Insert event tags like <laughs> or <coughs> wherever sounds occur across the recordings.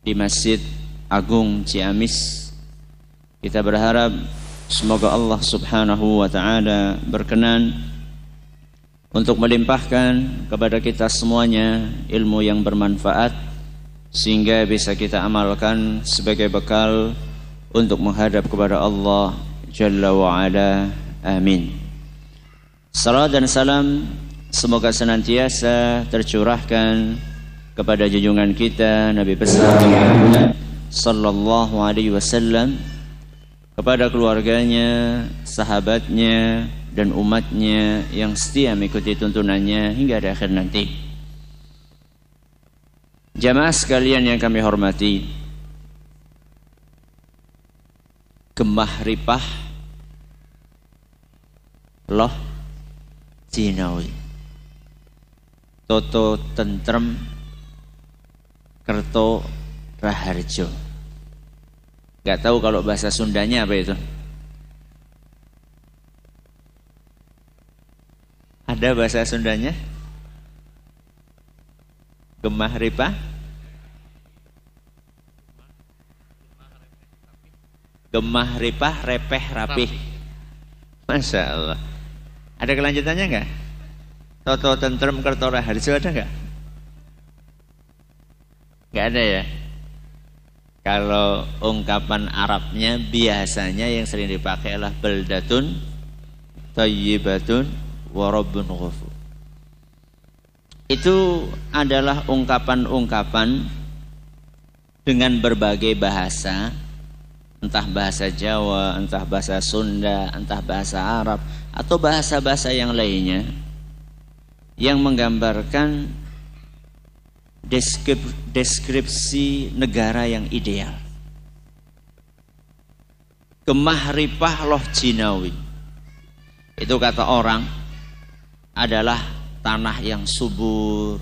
di Masjid Agung Ciamis. Kita berharap semoga Allah Subhanahu wa taala berkenan untuk melimpahkan kepada kita semuanya ilmu yang bermanfaat sehingga bisa kita amalkan sebagai bekal untuk menghadap kepada Allah Jalla wa ala. Amin. Salam dan salam semoga senantiasa tercurahkan kepada junjungan kita Nabi besar Muhammad sallallahu alaihi wasallam kepada keluarganya, sahabatnya dan umatnya yang setia mengikuti tuntunannya hingga akhir nanti. Jamaah sekalian yang kami hormati, gemah ripah loh Cinawi Toto tentrem Kerto Raharjo. Gak tahu kalau bahasa Sundanya apa itu. Ada bahasa Sundanya? Gemah ripa? Gemah ripah, repeh, rapih. Masya Allah. Ada kelanjutannya enggak? Toto tentrem kertora harjo ada enggak? Enggak ada ya? Kalau ungkapan Arabnya biasanya yang sering dipakai adalah beldatun tayyibatun warabun ghafur. Itu adalah ungkapan-ungkapan dengan berbagai bahasa, entah bahasa Jawa, entah bahasa Sunda, entah bahasa Arab atau bahasa-bahasa yang lainnya yang menggambarkan deskripsi negara yang ideal. Gemah ripah loh jinawi. Itu kata orang adalah tanah yang subur,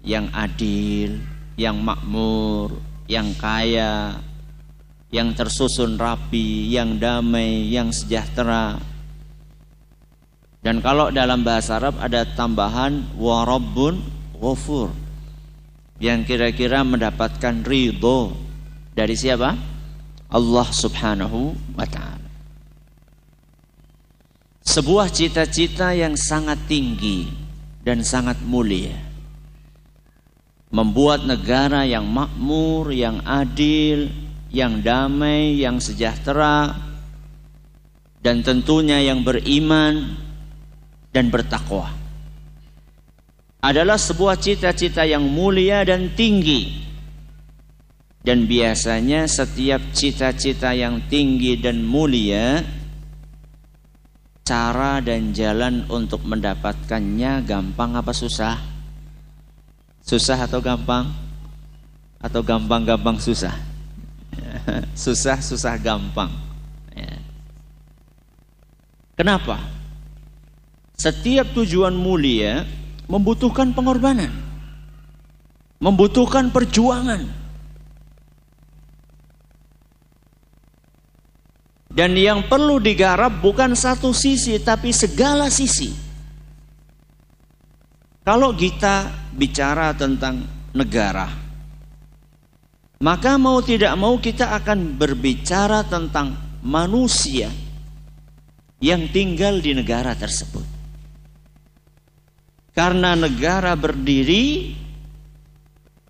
yang adil, yang makmur, yang kaya, yang tersusun rapi, yang damai, yang sejahtera. Dan kalau dalam bahasa Arab ada tambahan warabbun ghafur yang kira-kira mendapatkan ridho dari siapa? Allah Subhanahu wa taala. Sebuah cita-cita yang sangat tinggi dan sangat mulia. Membuat negara yang makmur, yang adil, yang damai, yang sejahtera dan tentunya yang beriman dan bertakwa adalah sebuah cita-cita yang mulia dan tinggi. Dan biasanya setiap cita-cita yang tinggi dan mulia cara dan jalan untuk mendapatkannya gampang apa susah? Susah atau gampang? Atau gampang-gampang susah? <laughs> susah, susah, gampang. Ya. Kenapa? Setiap tujuan mulia membutuhkan pengorbanan, membutuhkan perjuangan. Dan yang perlu digarap bukan satu sisi tapi segala sisi. Kalau kita bicara tentang negara, maka mau tidak mau kita akan berbicara tentang manusia yang tinggal di negara tersebut. Karena negara berdiri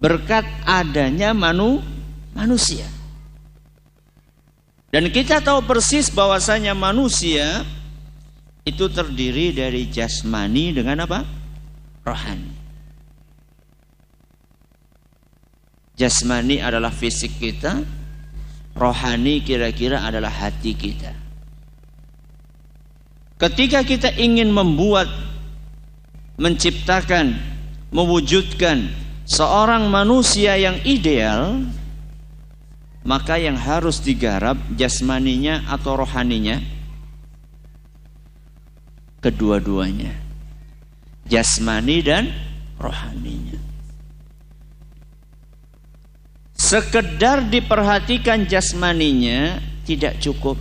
berkat adanya manu, manusia. Dan kita tahu persis bahwasanya manusia itu terdiri dari jasmani dengan apa? Rohani. Jasmani adalah fisik kita, rohani kira-kira adalah hati kita. Ketika kita ingin membuat menciptakan, mewujudkan seorang manusia yang ideal, maka yang harus digarap jasmaninya atau rohaninya kedua-duanya. Jasmani dan rohaninya. Sekedar diperhatikan jasmaninya tidak cukup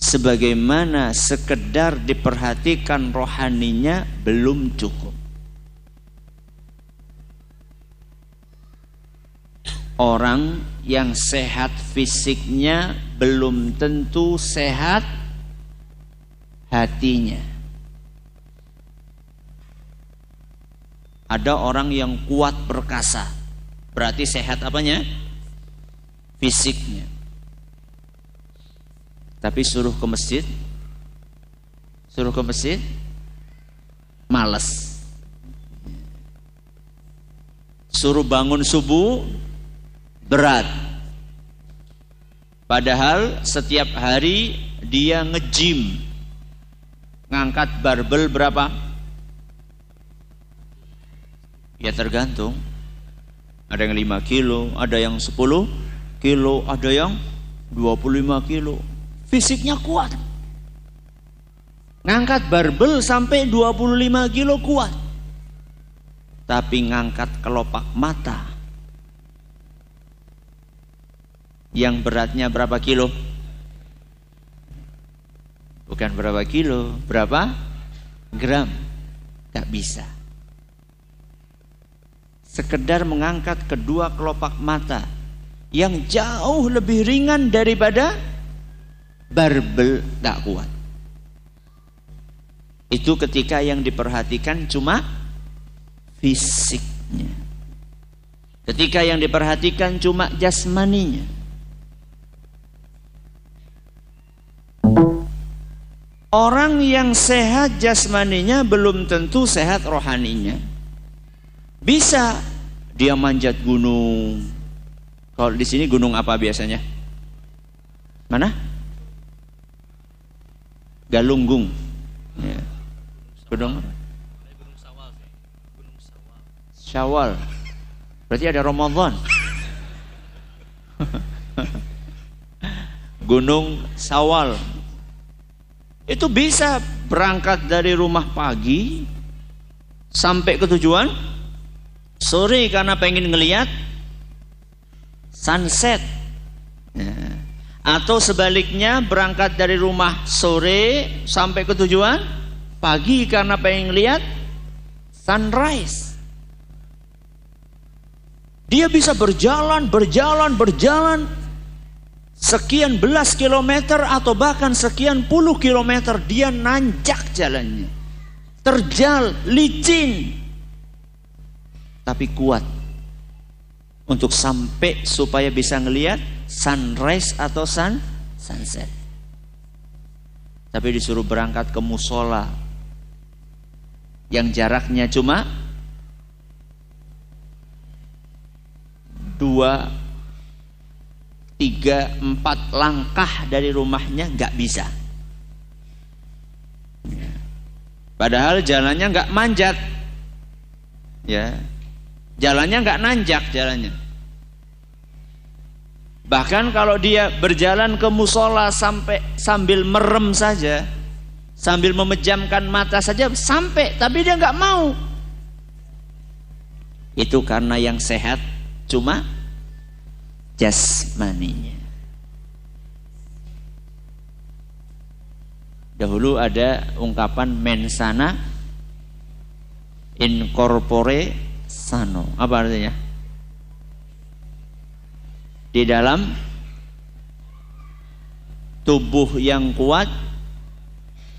sebagaimana sekedar diperhatikan rohaninya belum cukup. orang yang sehat fisiknya belum tentu sehat hatinya. Ada orang yang kuat perkasa, berarti sehat apanya? Fisiknya. Tapi suruh ke masjid, suruh ke masjid, males. Suruh bangun subuh, berat. Padahal setiap hari dia ngejim. Ngangkat barbel berapa? Ya tergantung. Ada yang 5 kilo, ada yang 10 kilo, ada yang 25 kilo. Fisiknya kuat. Ngangkat barbel sampai 25 kilo kuat. Tapi ngangkat kelopak mata yang beratnya berapa kilo? Bukan berapa kilo, berapa gram? Gak bisa. Sekedar mengangkat kedua kelopak mata yang jauh lebih ringan daripada barbel gak kuat. Itu ketika yang diperhatikan cuma fisiknya. Ketika yang diperhatikan cuma jasmaninya. Orang yang sehat jasmaninya belum tentu sehat rohaninya. Bisa dia manjat gunung. Kalau di sini gunung apa biasanya? Mana? Galunggung. Ya. Gunung Syawal. Berarti ada Ramadan. <laughs> Gunung Sawal itu bisa berangkat dari rumah pagi sampai ke tujuan sore karena pengen ngeliat sunset ya. Atau sebaliknya berangkat dari rumah sore sampai ke tujuan pagi karena pengen ngeliat sunrise. Dia bisa berjalan berjalan berjalan sekian belas kilometer atau bahkan sekian puluh kilometer dia nanjak jalannya. Terjal licin tapi kuat untuk sampai supaya bisa ngelihat sunrise atau sun sunset tapi disuruh berangkat ke musola yang jaraknya cuma dua tiga empat langkah dari rumahnya nggak bisa. Padahal jalannya nggak manjat, ya, jalannya nggak nanjak jalannya. Bahkan kalau dia berjalan ke musola sampai sambil merem saja, sambil memejamkan mata saja sampai, tapi dia nggak mau. Itu karena yang sehat cuma jasmaninya. Dahulu ada ungkapan mensana incorpore sano. Apa artinya? Di dalam tubuh yang kuat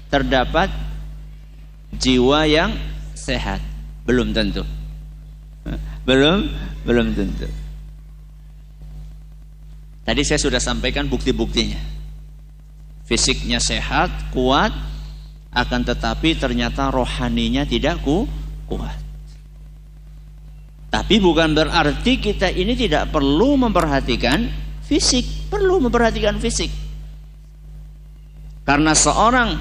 terdapat jiwa yang sehat. Belum tentu. Belum, belum tentu. Tadi saya sudah sampaikan bukti-buktinya. Fisiknya sehat, kuat, akan tetapi ternyata rohaninya tidak ku, kuat. Tapi bukan berarti kita ini tidak perlu memperhatikan fisik, perlu memperhatikan fisik. Karena seorang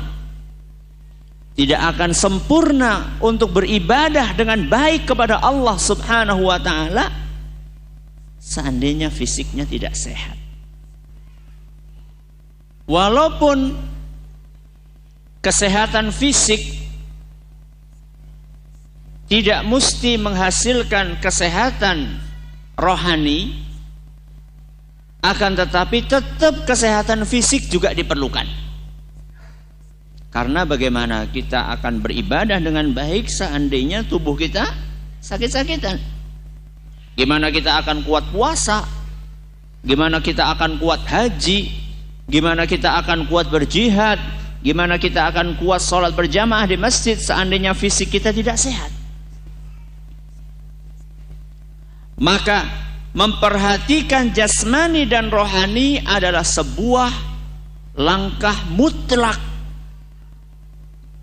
tidak akan sempurna untuk beribadah dengan baik kepada Allah Subhanahu wa taala seandainya fisiknya tidak sehat. Walaupun kesehatan fisik tidak mesti menghasilkan kesehatan rohani, akan tetapi tetap kesehatan fisik juga diperlukan. Karena bagaimana kita akan beribadah dengan baik seandainya tubuh kita sakit-sakitan. Gimana kita akan kuat puasa? Gimana kita akan kuat haji? Gimana kita akan kuat berjihad? Gimana kita akan kuat sholat berjamaah di masjid seandainya fisik kita tidak sehat? Maka memperhatikan jasmani dan rohani adalah sebuah langkah mutlak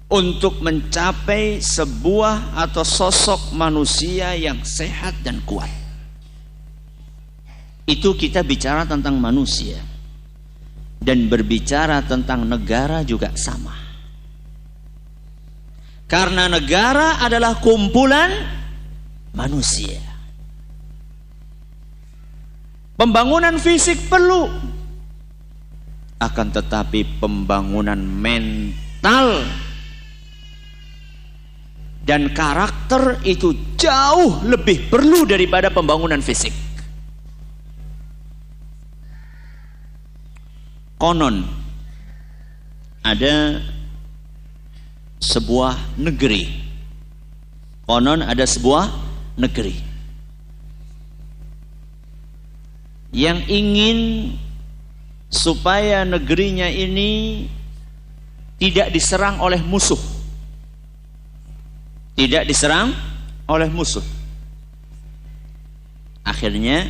untuk mencapai sebuah atau sosok manusia yang sehat dan kuat. Itu kita bicara tentang manusia. Dan berbicara tentang negara juga sama. Karena negara adalah kumpulan manusia pembangunan fisik perlu. Akan tetapi pembangunan mental dan karakter itu jauh lebih perlu daripada pembangunan fisik. Konon ada sebuah negeri. Konon ada sebuah negeri yang ingin supaya negerinya ini tidak diserang oleh musuh. Tidak diserang oleh musuh. Akhirnya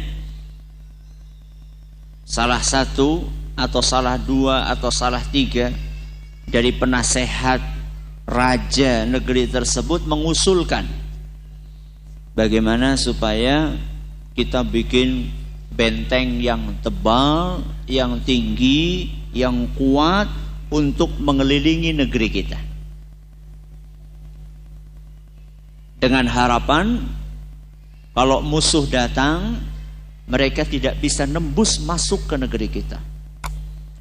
salah satu atau salah dua atau salah tiga dari penasehat raja negeri tersebut mengusulkan bagaimana supaya kita bikin benteng yang tebal, yang tinggi, yang kuat untuk mengelilingi negeri kita. Dengan harapan kalau musuh datang, mereka tidak bisa nembus masuk ke negeri kita.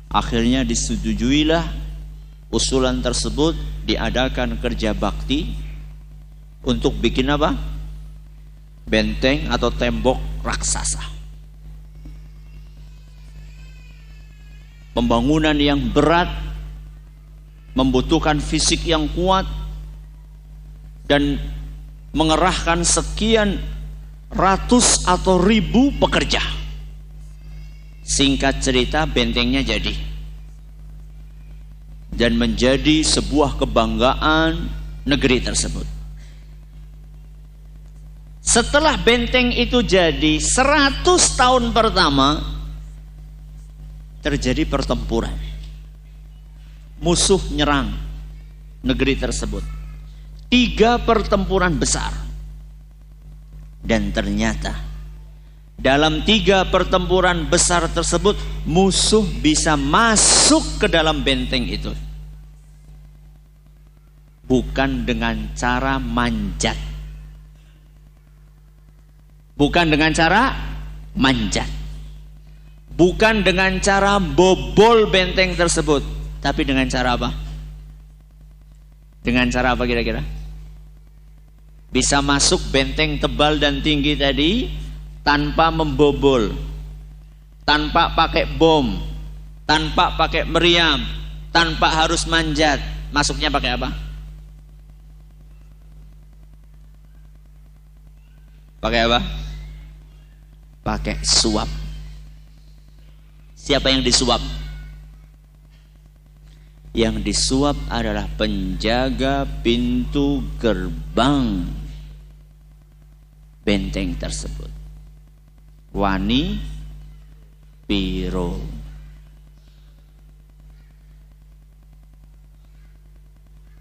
Akhirnya disetujuilah usulan tersebut diadakan kerja bakti untuk bikin apa? Benteng atau tembok raksasa. Pembangunan yang berat membutuhkan fisik yang kuat dan mengerahkan sekian ratus atau ribu pekerja. Singkat cerita bentengnya jadi dan menjadi sebuah kebanggaan negeri tersebut. Setelah benteng itu jadi 100 tahun pertama terjadi pertempuran. Musuh nyerang negeri tersebut. Tiga pertempuran besar. Dan ternyata dalam tiga pertempuran besar tersebut musuh bisa masuk ke dalam benteng itu bukan dengan cara manjat bukan dengan cara manjat bukan dengan cara bobol benteng tersebut tapi dengan cara apa dengan cara apa kira-kira bisa masuk benteng tebal dan tinggi tadi tanpa membobol, tanpa pakai bom, tanpa pakai meriam, tanpa harus manjat. Masuknya pakai apa? Pakai apa? Pakai suap. Siapa yang disuap? Yang disuap adalah penjaga pintu gerbang benteng tersebut. Wani piro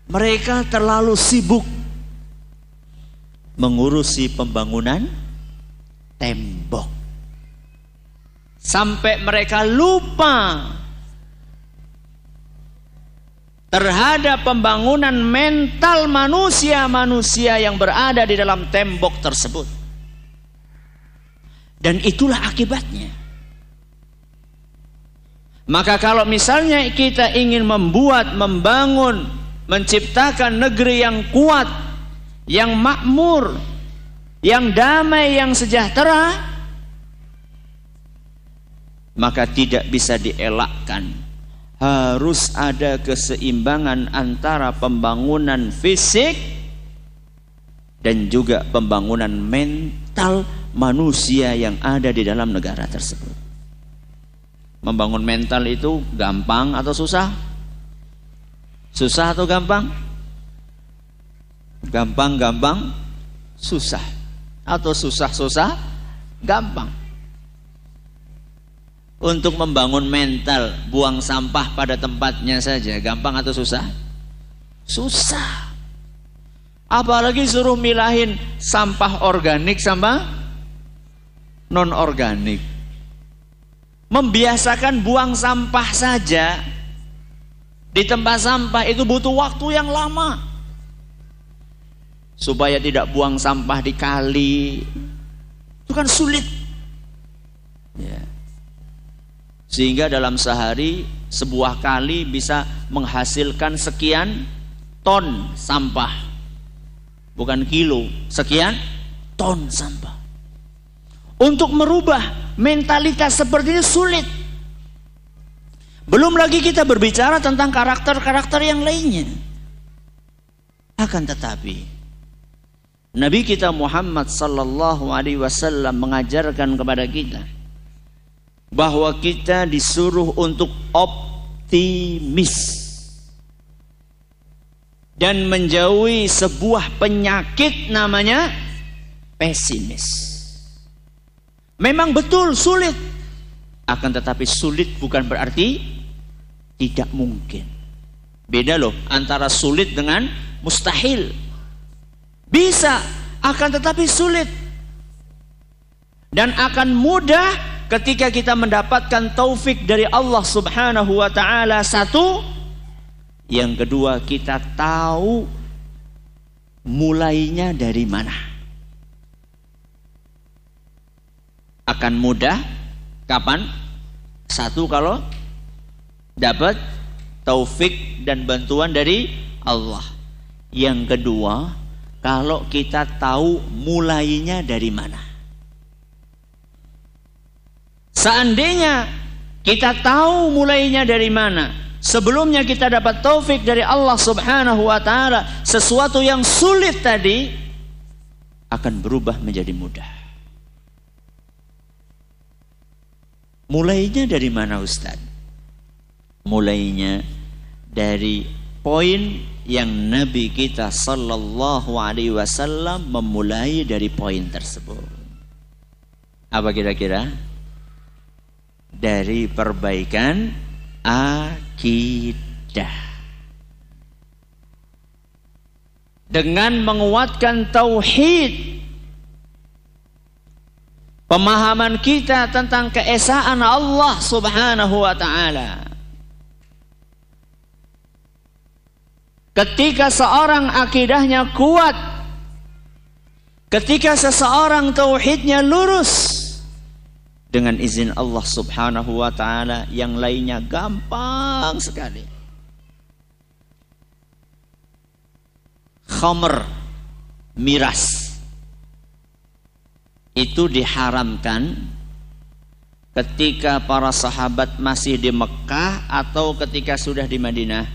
mereka terlalu sibuk mengurusi pembangunan tembok sampai mereka lupa terhadap pembangunan mental manusia-manusia yang berada di dalam tembok tersebut. Dan itulah akibatnya. Maka kalau misalnya kita ingin membuat, membangun, menciptakan negeri yang kuat, yang makmur, yang damai, yang sejahtera, maka tidak bisa dielakkan. Harus ada keseimbangan antara pembangunan fisik dan juga pembangunan mental manusia yang ada di dalam negara tersebut. Membangun mental itu gampang atau susah? Susah atau gampang? Gampang-gampang susah. Atau susah-susah gampang. Untuk membangun mental, buang sampah pada tempatnya saja, gampang atau susah? Susah. Apalagi suruh milahin sampah organik sama non organik. Membiasakan buang sampah saja di tempat sampah itu butuh waktu yang lama. Supaya tidak buang sampah di kali. Itu kan sulit. Ya. Sehingga dalam sehari sebuah kali bisa menghasilkan sekian ton sampah. Bukan kilo, sekian ton sampah. Untuk merubah mentalitas seperti ini sulit. Belum lagi kita berbicara tentang karakter-karakter yang lainnya. Akan tetapi Nabi kita Muhammad sallallahu alaihi wasallam mengajarkan kepada kita bahwa kita disuruh untuk optimis dan menjauhi sebuah penyakit namanya pesimis. Memang betul sulit. Akan tetapi sulit bukan berarti tidak mungkin. Beda loh antara sulit dengan mustahil. Bisa, akan tetapi sulit. Dan akan mudah ketika kita mendapatkan taufik dari Allah Subhanahu wa taala satu yang kedua kita tahu mulainya dari mana akan mudah kapan? Satu kalau dapat taufik dan bantuan dari Allah. Yang kedua, kalau kita tahu mulainya dari mana. Seandainya kita tahu mulainya dari mana, sebelumnya kita dapat taufik dari Allah Subhanahu wa taala, sesuatu yang sulit tadi akan berubah menjadi mudah. Mulainya dari mana Ustaz? Mulainya dari poin yang Nabi kita sallallahu alaihi wasallam memulai dari poin tersebut. Apa kira-kira? Dari perbaikan akidah. Dengan menguatkan tauhid pemahaman kita tentang keesaan Allah Subhanahu wa taala. Ketika seorang akidahnya kuat, ketika seseorang tauhidnya lurus, dengan izin Allah Subhanahu wa taala yang lainnya gampang sekali. Khamr miras itu diharamkan ketika para sahabat masih di Mekah atau ketika sudah di Madinah?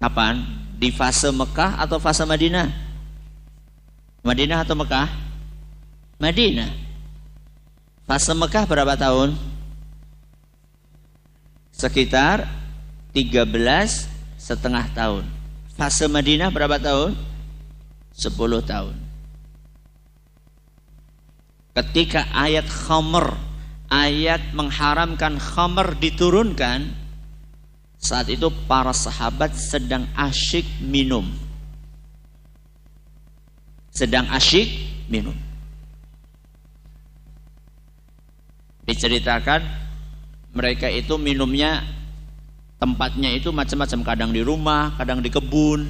Kapan? Di fase Mekah atau fase Madinah? Madinah atau Mekah? Madinah. Fase Mekah berapa tahun? Sekitar 13 setengah tahun. Fase Madinah berapa tahun? 10 tahun. Ketika ayat khamr, ayat mengharamkan khamr diturunkan, saat itu para sahabat sedang asyik minum. Sedang asyik minum. Diceritakan mereka itu minumnya tempatnya itu macam-macam kadang di rumah, kadang di kebun,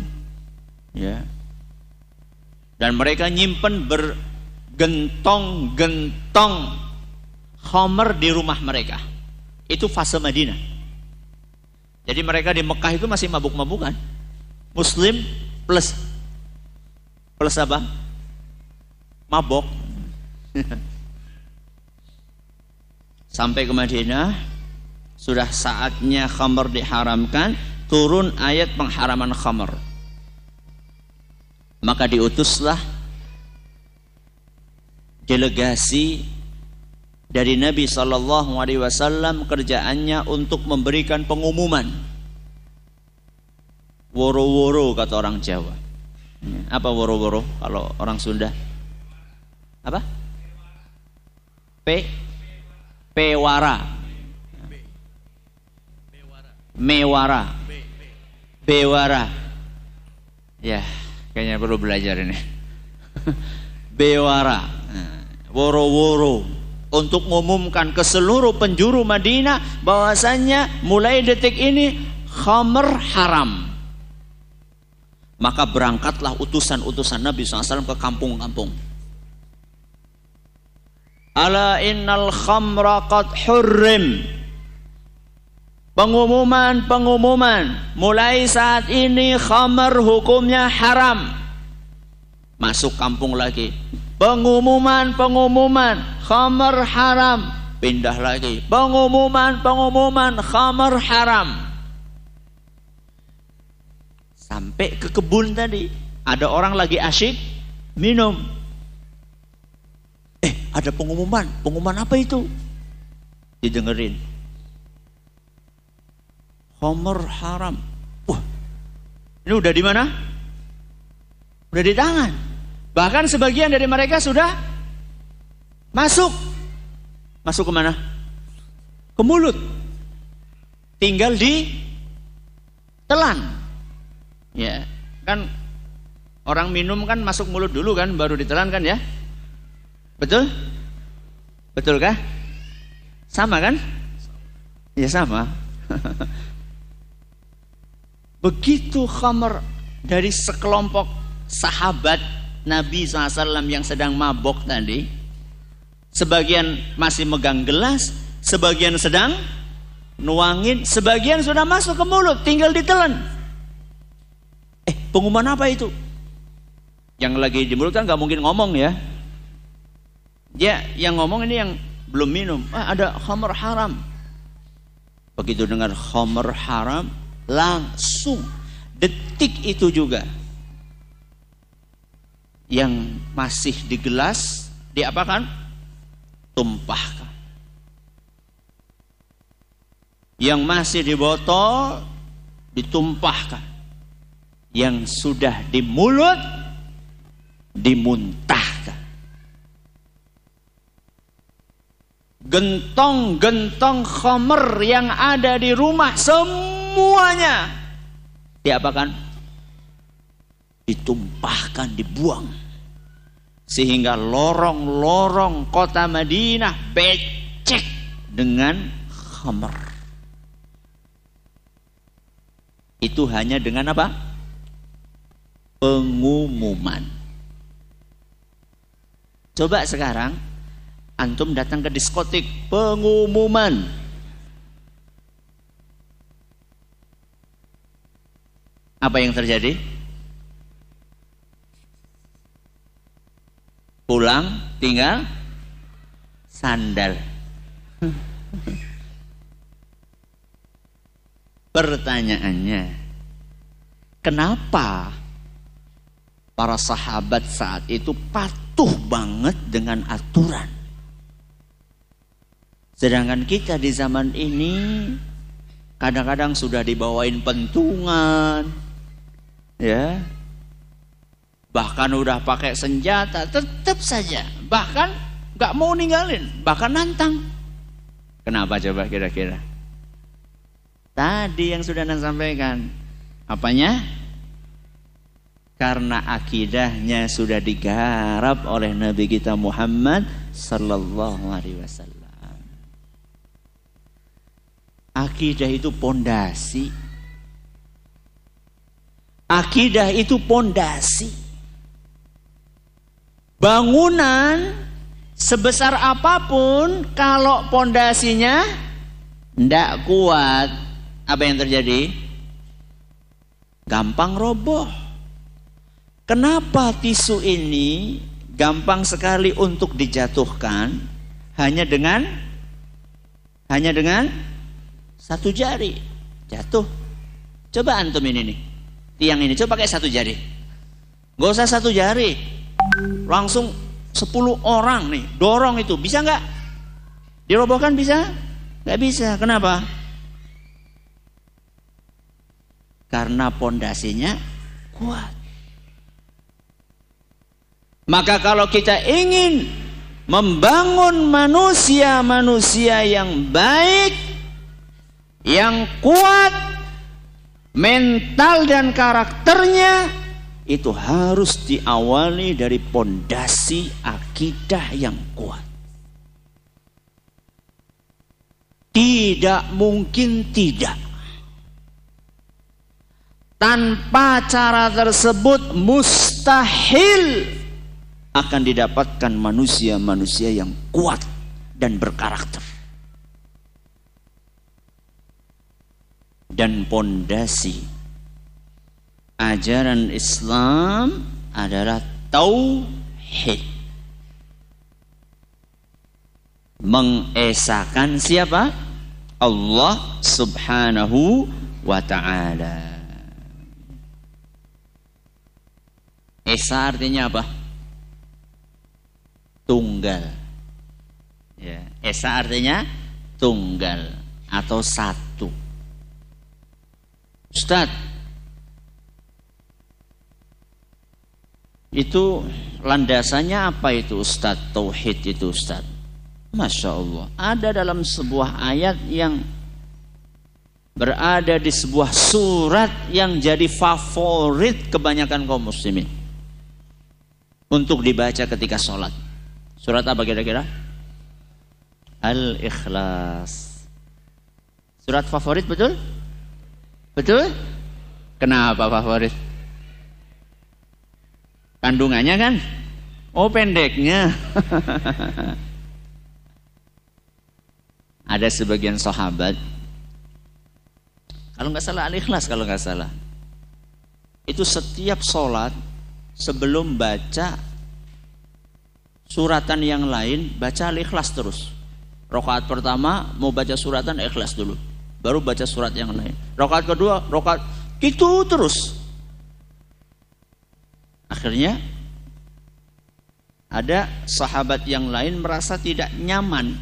ya dan mereka nyimpen bergentong-gentong homer di rumah mereka. Itu fase Madinah. Jadi mereka di Mekah itu masih mabuk-mabukan. Muslim plus plus apa? Mabok. <laughs> Sampai ke Madinah sudah saatnya khamr diharamkan, turun ayat pengharaman khamr. Maka diutuslah delegasi dari Nabi Shallallahu Alaihi Wasallam kerjaannya untuk memberikan pengumuman. Woro-woro kata orang Jawa. Apa woro-woro kalau orang Sunda? Apa? P Pewara. Mewara. Bewara. Ya, kayaknya perlu belajar ini. <laughs> Bewara. Woro-woro untuk mengumumkan ke seluruh penjuru Madinah bahwasanya mulai detik ini khamr haram. Maka berangkatlah utusan-utusan Nabi SAW ke kampung-kampung. Ala innal khamra qad hurrim. Pengumuman-pengumuman mulai saat ini khamr hukumnya haram. Masuk kampung lagi. Pengumuman-pengumuman khamar haram. Pindah lagi. Pengumuman pengumuman. Khamar haram. Sampai ke kebun tadi. Ada orang lagi asyik minum eh ada pengumuman pengumuman apa itu didengerin khamar haram wah ini udah di mana udah di tangan bahkan sebagian dari mereka sudah Masuk. Masuk ke mana? Ke mulut. Tinggal di telan. Ya, kan orang minum kan masuk mulut dulu kan baru ditelan kan ya? Betul? Betul kah? Sama kan? Ya sama. <laughs> Begitu khamar dari sekelompok sahabat Nabi SAW yang sedang mabok tadi, Sebagian masih megang gelas, sebagian sedang nuangin, sebagian sudah masuk ke mulut, tinggal ditelan. Eh, pengumuman apa itu? Yang lagi di mulut kan nggak mungkin ngomong ya. Dia yang ngomong ini yang belum minum. Ah, ada khamr haram. Begitu dengar khamr haram, langsung detik itu juga yang masih di gelas diapakan? tumpahkan. Yang masih di botol ditumpahkan. Yang sudah di mulut dimuntahkan. Gentong-gentong khamer yang ada di rumah semuanya diapakan? Ditumpahkan, dibuang sehingga lorong-lorong kota Madinah becek dengan khamr. Itu hanya dengan apa? Pengumuman. Coba sekarang antum datang ke diskotik, pengumuman. Apa yang terjadi? pulang tinggal sandal. Pertanyaannya, kenapa para sahabat saat itu patuh banget dengan aturan? Sedangkan kita di zaman ini kadang-kadang sudah dibawain pentungan, ya, bahkan udah pakai senjata tetap saja. Bahkan nggak mau ninggalin bahkan nantang. Kenapa coba kira-kira? Tadi yang sudah Anda sampaikan. Apanya? Karena akidahnya sudah digarap oleh Nabi kita Muhammad sallallahu alaihi wasallam akidah itu pondasi akidah itu pondasi Bangunan sebesar apa pun kalau pondasinya tidak kuat, apa yang terjadi? Gampang roboh. Kenapa tisu ini gampang sekali untuk dijatuhkan hanya dengan hanya dengan satu jari jatuh. Coba antum ini nih, tiang ini coba pakai satu jari. Gak usah satu jari. Langsung 10 orang nih, dorong itu. Bisa nggak? Dirobohkan bisa? Nggak bisa. Kenapa? Karena pondasinya kuat. Maka kalau kita ingin membangun manusia-manusia yang baik, yang kuat, mental dan karakternya, itu harus diawali dari pondasi akidah yang kuat. Tidak mungkin tidak. Tanpa cara tersebut mustahil akan didapatkan manusia-manusia yang kuat dan berkarakter. Dan pondasi ajaran Islam adalah tauhid. Mengesahkan siapa? Allah Subhanahu wa taala. Esa artinya apa? Tunggal. Ya, esa artinya tunggal atau satu. Ustadz, Itu landasannya apa itu Ustadz? Tauhid itu Ustadz. Masya Allah. Ada dalam sebuah ayat yang berada di sebuah surat yang jadi favorit kebanyakan kaum muslimin. Untuk dibaca ketika sholat. Surat apa kira-kira? Al-Ikhlas. Surat favorit betul? Betul? Kenapa favorit? Kandungannya kan? Oh pendeknya. <laughs> Ada sebagian sahabat, kalau nggak salah al-ikhlas kalau nggak salah. Itu setiap sholat sebelum baca suratan yang lain, baca al-ikhlas terus. Rokaat pertama mau baca suratan ikhlas dulu, baru baca surat yang lain. Rokaat kedua, rokaat itu terus Akhirnya ada sahabat yang lain merasa tidak nyaman.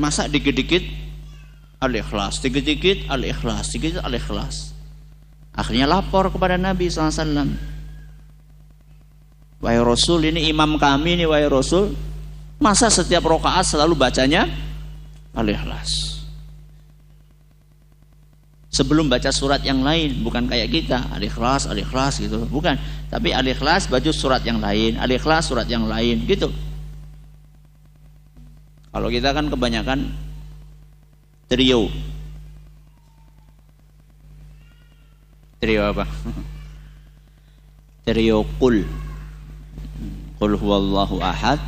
Masa dikit-dikit al-ikhlas, dikit-dikit al-ikhlas, dikit-dikit al-ikhlas. Akhirnya lapor kepada Nabi SAW. Wahai Rasul, ini imam kami nih wahai Rasul. Masa setiap rokaat selalu bacanya al-ikhlas sebelum baca surat yang lain bukan kayak kita al-ikhlas al-ikhlas gitu. Bukan. Tapi al-ikhlas baju surat yang lain al-ikhlas surat yang lain gitu. Kalau kita kan kebanyakan trio. Trio apa? <laughs> Trio kul kul huwallahu ahad.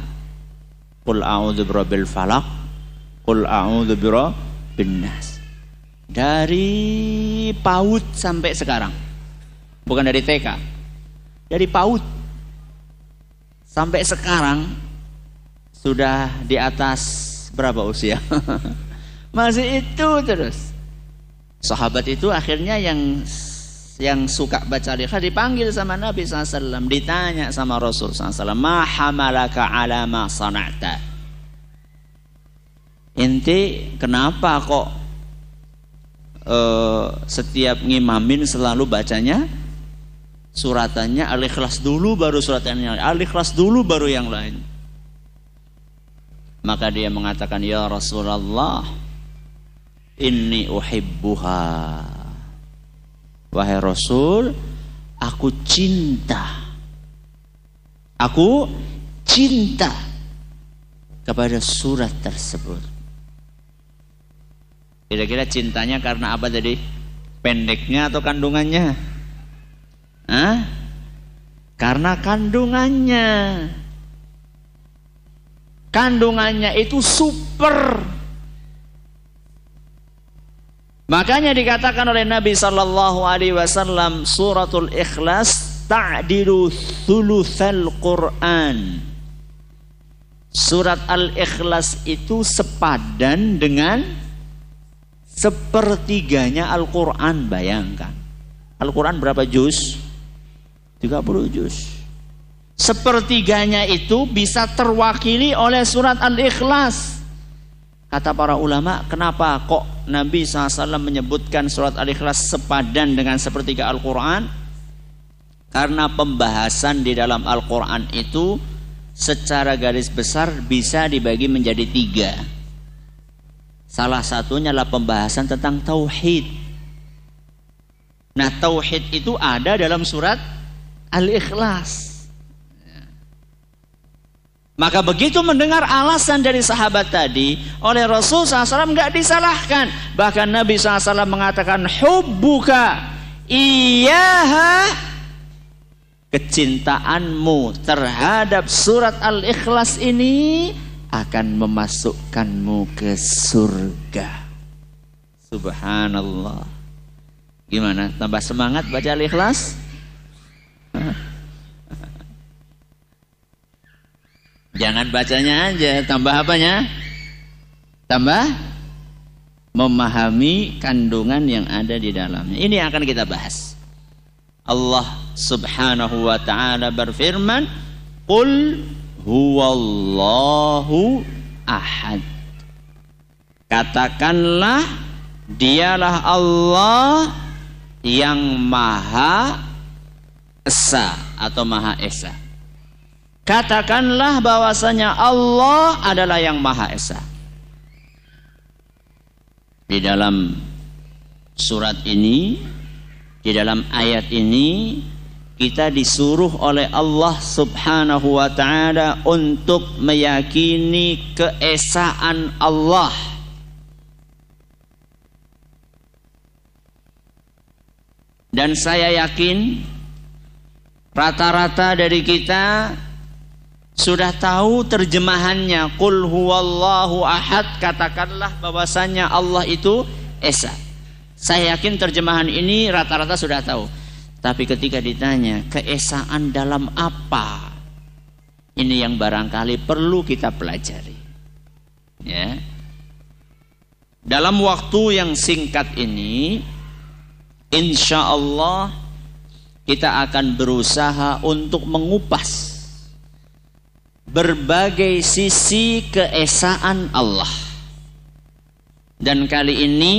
Kul a'udzu birabbil falaq. Kul a'udzu birabbin nas dari PAUD sampai sekarang. Bukan dari TK. Dari PAUD sampai sekarang sudah di atas berapa usia? <laughs> Masih itu terus. Sahabat itu akhirnya yang yang suka baca al dipanggil sama Nabi SAW ditanya sama Rasul SAW ma hamalaka ala ma sana'ta inti kenapa kok uh, setiap ngimamin selalu bacanya suratannya al-ikhlas dulu baru suratannya al-ikhlas dulu baru yang lain. Maka dia mengatakan ya Rasulullah inni uhibbuha. Wahai Rasul aku cinta. Aku cinta kepada surat tersebut Kira-kira cintanya karena apa jadi pendeknya atau kandungannya? Hah? Karena kandungannya. Kandungannya itu super. Makanya dikatakan oleh Nabi sallallahu alaihi wasallam suratul Ikhlas ta'dilu thulutsal Quran. Surat Al-Ikhlas itu sepadan dengan sepertiganya Al-Quran bayangkan Al-Quran berapa juz? 30 juz. Sepertiganya itu bisa terwakili oleh surat Al-Ikhlas. Kata para ulama, kenapa kok Nabi SAW menyebutkan surat Al-Ikhlas sepadan dengan sepertiga Al-Quran? Karena pembahasan di dalam Al-Quran itu secara garis besar bisa dibagi menjadi tiga. Salah satunya adalah pembahasan tentang tauhid. Nah, tauhid itu ada dalam surat Al-Ikhlas. Maka begitu mendengar alasan dari sahabat tadi oleh Rasul SAW nggak disalahkan. Bahkan Nabi SAW mengatakan hubbuka iyaha kecintaanmu terhadap surat Al-Ikhlas ini akan memasukkanmu ke surga. Subhanallah. Gimana? Tambah semangat baca Al-Ikhlas? <laughs> Jangan bacanya aja, tambah apanya? Tambah memahami kandungan yang ada di dalamnya. Ini yang akan kita bahas. Allah Subhanahu wa taala berfirman, "Qul huwallahu ahad." Katakanlah dialah Allah yang maha esa atau maha esa. Katakanlah bahwasanya Allah adalah yang Maha Esa. Di dalam surat ini, di dalam ayat ini, kita disuruh oleh Allah Subhanahu wa taala untuk meyakini keesaan Allah. Dan saya yakin rata-rata dari kita sudah tahu terjemahannya. Qul huwallahu ahad katakanlah bahwasanya Allah itu esa. Saya yakin terjemahan ini rata-rata sudah tahu tapi ketika ditanya keesaan dalam apa? Ini yang barangkali perlu kita pelajari. Ya. Dalam waktu yang singkat ini insya Allah kita akan berusaha untuk mengupas berbagai sisi keesaan Allah. Dan kali ini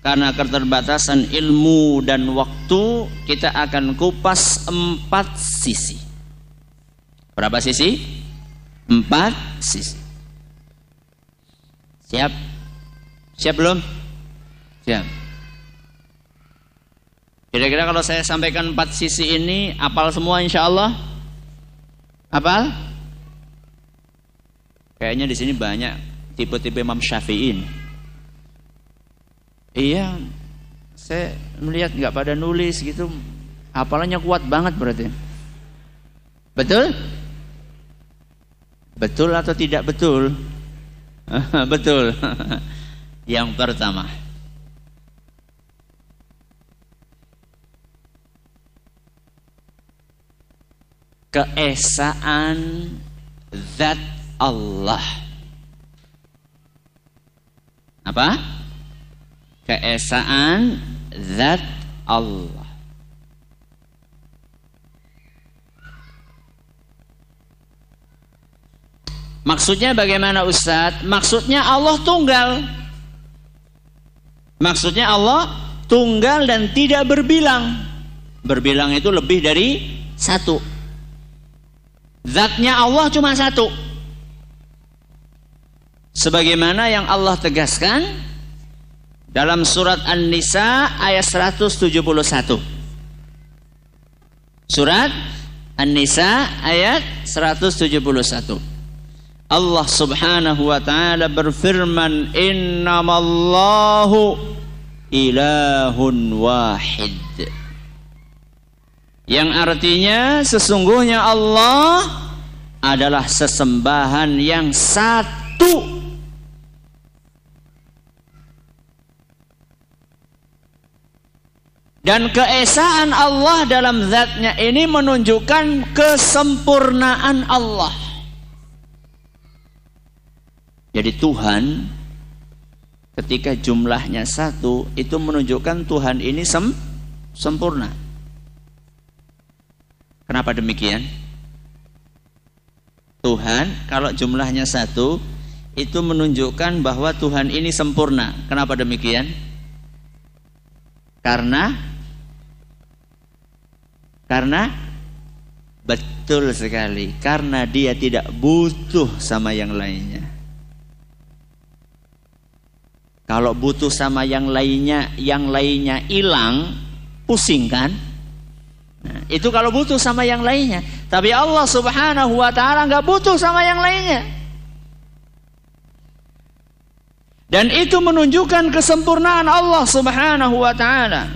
karena keterbatasan ilmu dan waktu kita akan kupas empat sisi. Berapa sisi? Empat sisi. Siap? Siap belum? Siap. Kira-kira kalau saya sampaikan empat sisi ini, apal semua insya Allah? Apal? Kayaknya di sini banyak tipe-tipe Imam Syafi'in. Iya, saya melihat nggak pada nulis gitu, apalanya kuat banget berarti. Betul? Betul atau tidak betul? <laughs> betul. <laughs> Yang pertama, keesaan zat Allah. Apa? Keesaan zat Allah. Maksudnya bagaimana Ustadz? Maksudnya Allah tunggal. Maksudnya Allah tunggal dan tidak berbilang. Berbilang itu lebih dari satu. Zatnya Allah cuma satu sebagaimana yang Allah tegaskan dalam surat An-Nisa ayat 171. Surat An-Nisa ayat 171. Allah Subhanahu wa taala berfirman innamallahu ilahun wahid. Yang artinya sesungguhnya Allah adalah sesembahan yang satu Dan keesaan Allah dalam zatnya ini menunjukkan kesempurnaan Allah. Jadi Tuhan ketika jumlahnya satu itu menunjukkan Tuhan ini sem sempurna. Kenapa demikian? Tuhan kalau jumlahnya satu itu menunjukkan bahwa Tuhan ini sempurna. Kenapa demikian? Karena karena betul sekali karena dia tidak butuh sama yang lainnya. Kalau butuh sama yang lainnya, yang lainnya hilang, pusing kan? Nah, itu kalau butuh sama yang lainnya. Tapi Allah Subhanahu wa taala nggak butuh sama yang lainnya. Dan itu menunjukkan kesempurnaan Allah Subhanahu wa taala.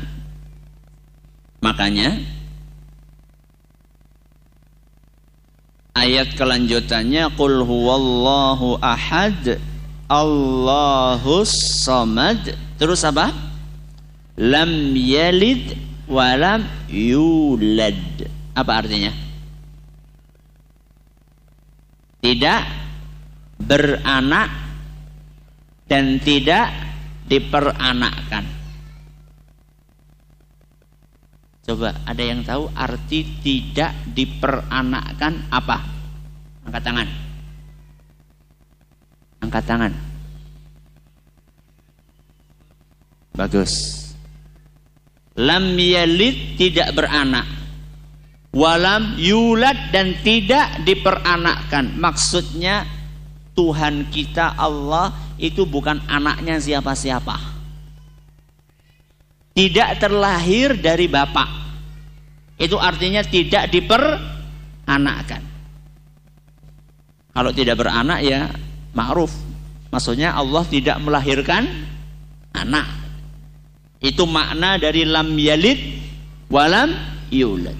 Makanya ayat kelanjutannya qul huwallahu ahad Allahus samad terus apa? Lam yalid walam yulad. Apa artinya? Tidak beranak dan tidak diperanakkan. Coba ada yang tahu arti tidak diperanakkan apa? Angkat tangan. Angkat tangan. Bagus lam yalid tidak beranak walam yulad dan tidak diperanakkan maksudnya Tuhan kita Allah itu bukan anaknya siapa-siapa tidak terlahir dari bapak itu artinya tidak diperanakkan kalau tidak beranak ya ma'ruf maksudnya Allah tidak melahirkan anak itu makna dari lam yalid walam yulad.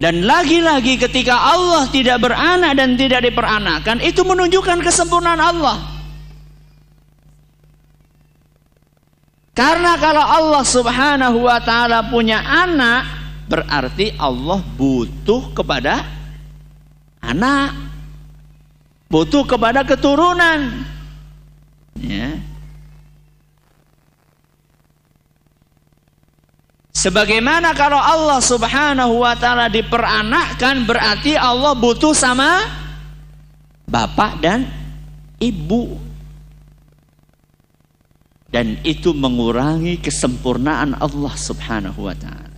Dan lagi-lagi ketika Allah tidak beranak dan tidak diperanakan, itu menunjukkan kesempurnaan Allah. Karena kalau Allah Subhanahu wa taala punya anak, berarti Allah butuh kepada anak. Butuh kepada keturunan. Ya. Sebagaimana kalau Allah Subhanahu wa taala diperanakkan berarti Allah butuh sama bapak dan ibu. Dan itu mengurangi kesempurnaan Allah Subhanahu wa taala.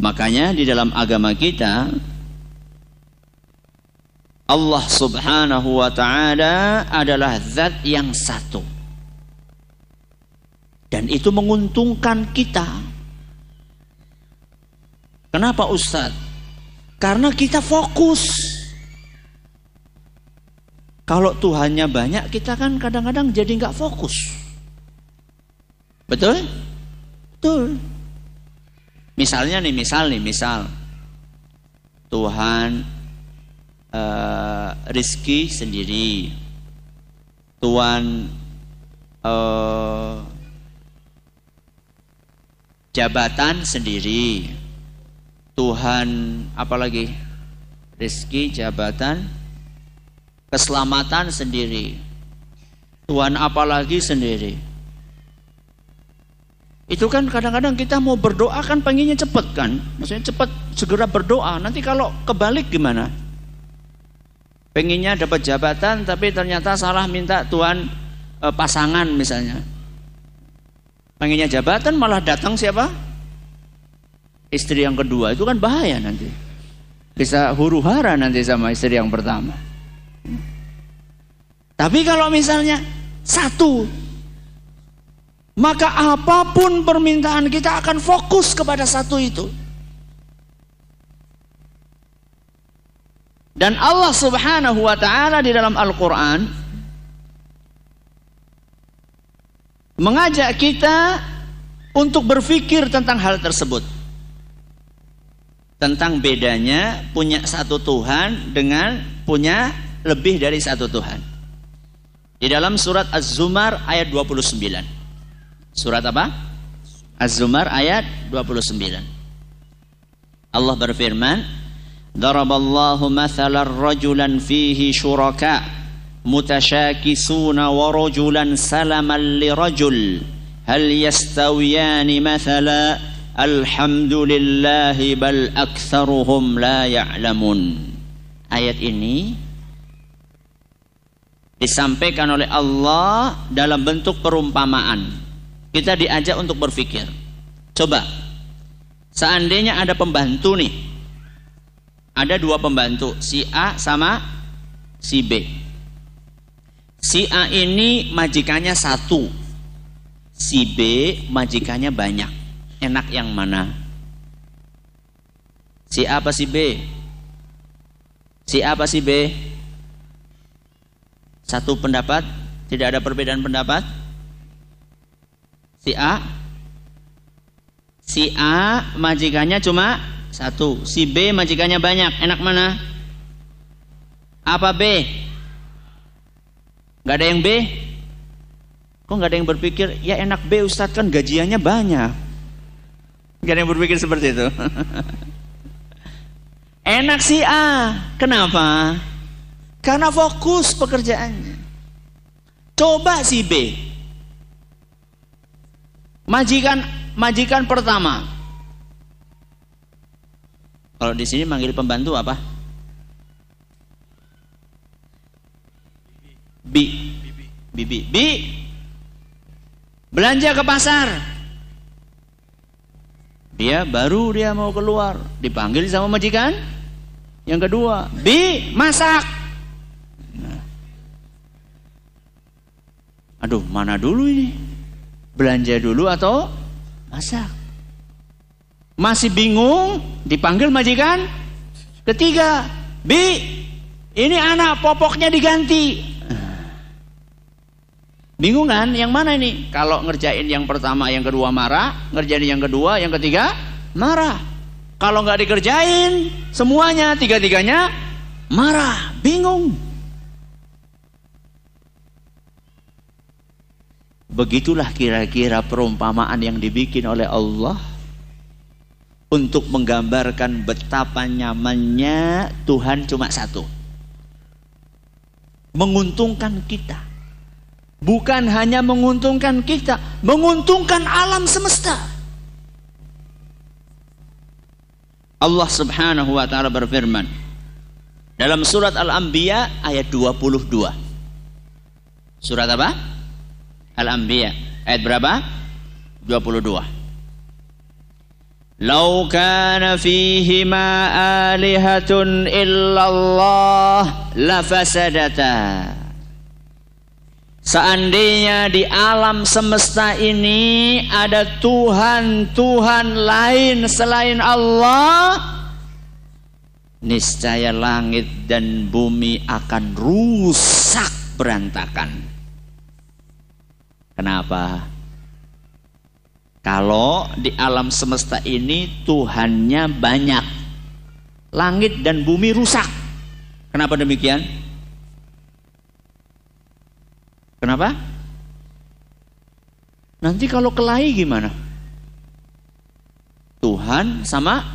Makanya di dalam agama kita Allah subhanahu wa ta'ala adalah zat yang satu. Dan itu menguntungkan kita. Kenapa Ustaz? Karena kita fokus. Kalau Tuhannya banyak, kita kan kadang-kadang jadi nggak fokus. Betul? Betul. Misalnya nih, misal nih, misal. Tuhan uh, rizki sendiri tuan uh, jabatan sendiri Tuhan apalagi rizki jabatan keselamatan sendiri. Tuhan apalagi sendiri. Itu kan kadang-kadang kita mau berdoa kan pengennya cepet kan? Maksudnya cepet segera berdoa. Nanti kalau kebalik gimana? Pengennya dapat jabatan tapi ternyata salah minta tuan e, pasangan misalnya. Pengennya jabatan malah datang siapa? Istri yang kedua. Itu kan bahaya nanti. Bisa huru hara nanti sama istri yang pertama tapi kalau misalnya satu maka apa pun permintaan kita akan fokus kepada satu itu Dan Allah Subhanahu wa taala di dalam Al-Qur'an mengajak kita untuk berpikir tentang hal tersebut. Tentang bedanya punya satu Tuhan dengan punya lebih dari satu Tuhan. Di dalam surat Az-Zumar ayat 29. Surat apa? Az-Zumar ayat 29. Allah berfirman, "Daraballahu mathalan rajulan fihi syuraka mutasyakisuna wa rajulan salaman li rajul hal yastawiyani mathala alhamdulillahi bal aktsaruhum la ya'lamun." Ayat ini disampaikan oleh Allah dalam bentuk perumpamaan kita diajak untuk berpikir coba seandainya ada pembantu nih ada dua pembantu si A sama si B Si A ini majikannya satu, si B majikannya banyak. Enak yang mana? Si A apa si B? Si A apa si B? Satu pendapat? Tidak ada perbedaan pendapat? Si A? Si A majikannya cuma satu, si B majikannya banyak. Enak mana? Apa B? Gak ada yang B? Kok gak ada yang berpikir, ya enak B Ustadz kan gajiannya banyak. Gak ada yang berpikir seperti itu. <laughs> enak si A. Kenapa? Karena fokus pekerjaannya. Coba si B. Majikan majikan pertama. Kalau di sini manggil pembantu apa? Bi. Bibi. Bi. Belanja ke pasar. Dia baru dia mau keluar, dipanggil sama majikan. Yang kedua, Bi, masak. Aduh, mana dulu ini? Belanja dulu atau masak? Masih bingung, dipanggil majikan. Ketiga, Bi, ini anak popoknya diganti. Bingung kan? Yang mana ini? Kalau ngerjain yang pertama, yang kedua marah, ngerjain yang kedua, yang ketiga marah. Kalau nggak dikerjain semuanya tiga-tiganya marah, bingung. Begitulah kira-kira perumpamaan yang dibikin oleh Allah untuk menggambarkan betapa nyamannya Tuhan cuma satu. Menguntungkan kita bukan hanya menguntungkan kita, menguntungkan alam semesta. Allah Subhanahu wa taala berfirman dalam surat Al-Anbiya ayat 22. Surat apa? Al-Anbiya ayat berapa? 22. Lau kana fihima alihatun illallah lafasadata. Seandainya di alam semesta ini ada Tuhan-Tuhan lain selain Allah, niscaya langit dan bumi akan rusak berantakan. Kenapa? Kalau di alam semesta ini Tuhannya banyak, langit dan bumi rusak. Kenapa demikian? Kenapa? Nanti kalau kelahi gimana? Tuhan sama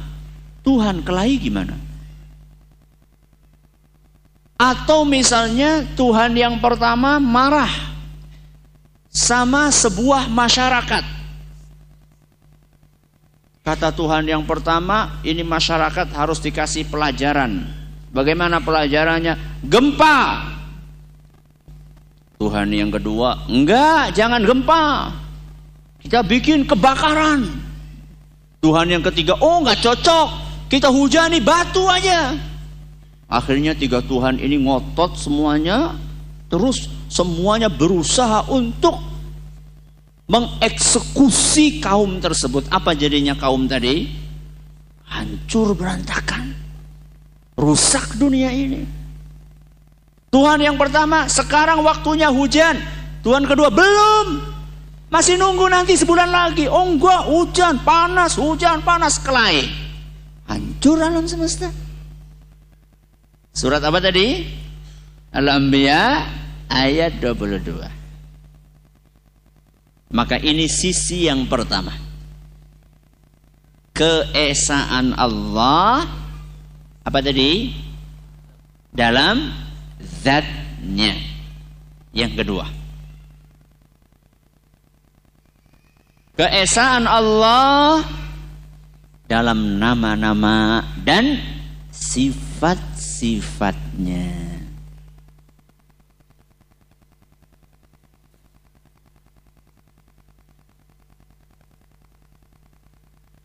Tuhan kelahi gimana? Atau misalnya Tuhan yang pertama marah sama sebuah masyarakat. Kata Tuhan yang pertama, ini masyarakat harus dikasih pelajaran. Bagaimana pelajarannya? Gempa, Tuhan yang kedua, enggak, jangan gempa. Kita bikin kebakaran. Tuhan yang ketiga, oh enggak cocok. Kita hujani batu aja. Akhirnya tiga Tuhan ini ngotot semuanya. Terus semuanya berusaha untuk mengeksekusi kaum tersebut. Apa jadinya kaum tadi? Hancur berantakan. Rusak dunia ini. Tuhan yang pertama, sekarang waktunya hujan. Tuhan kedua, belum. Masih nunggu nanti sebulan lagi. Oh enggak, hujan, panas, hujan, panas, kelai. Hancur alam semesta. Surat apa tadi? Al-Anbiya ayat 22. Maka ini sisi yang pertama. Keesaan Allah apa tadi? Dalam zatnya yang kedua. Keesaan Allah dalam nama-nama dan sifat-sifatnya.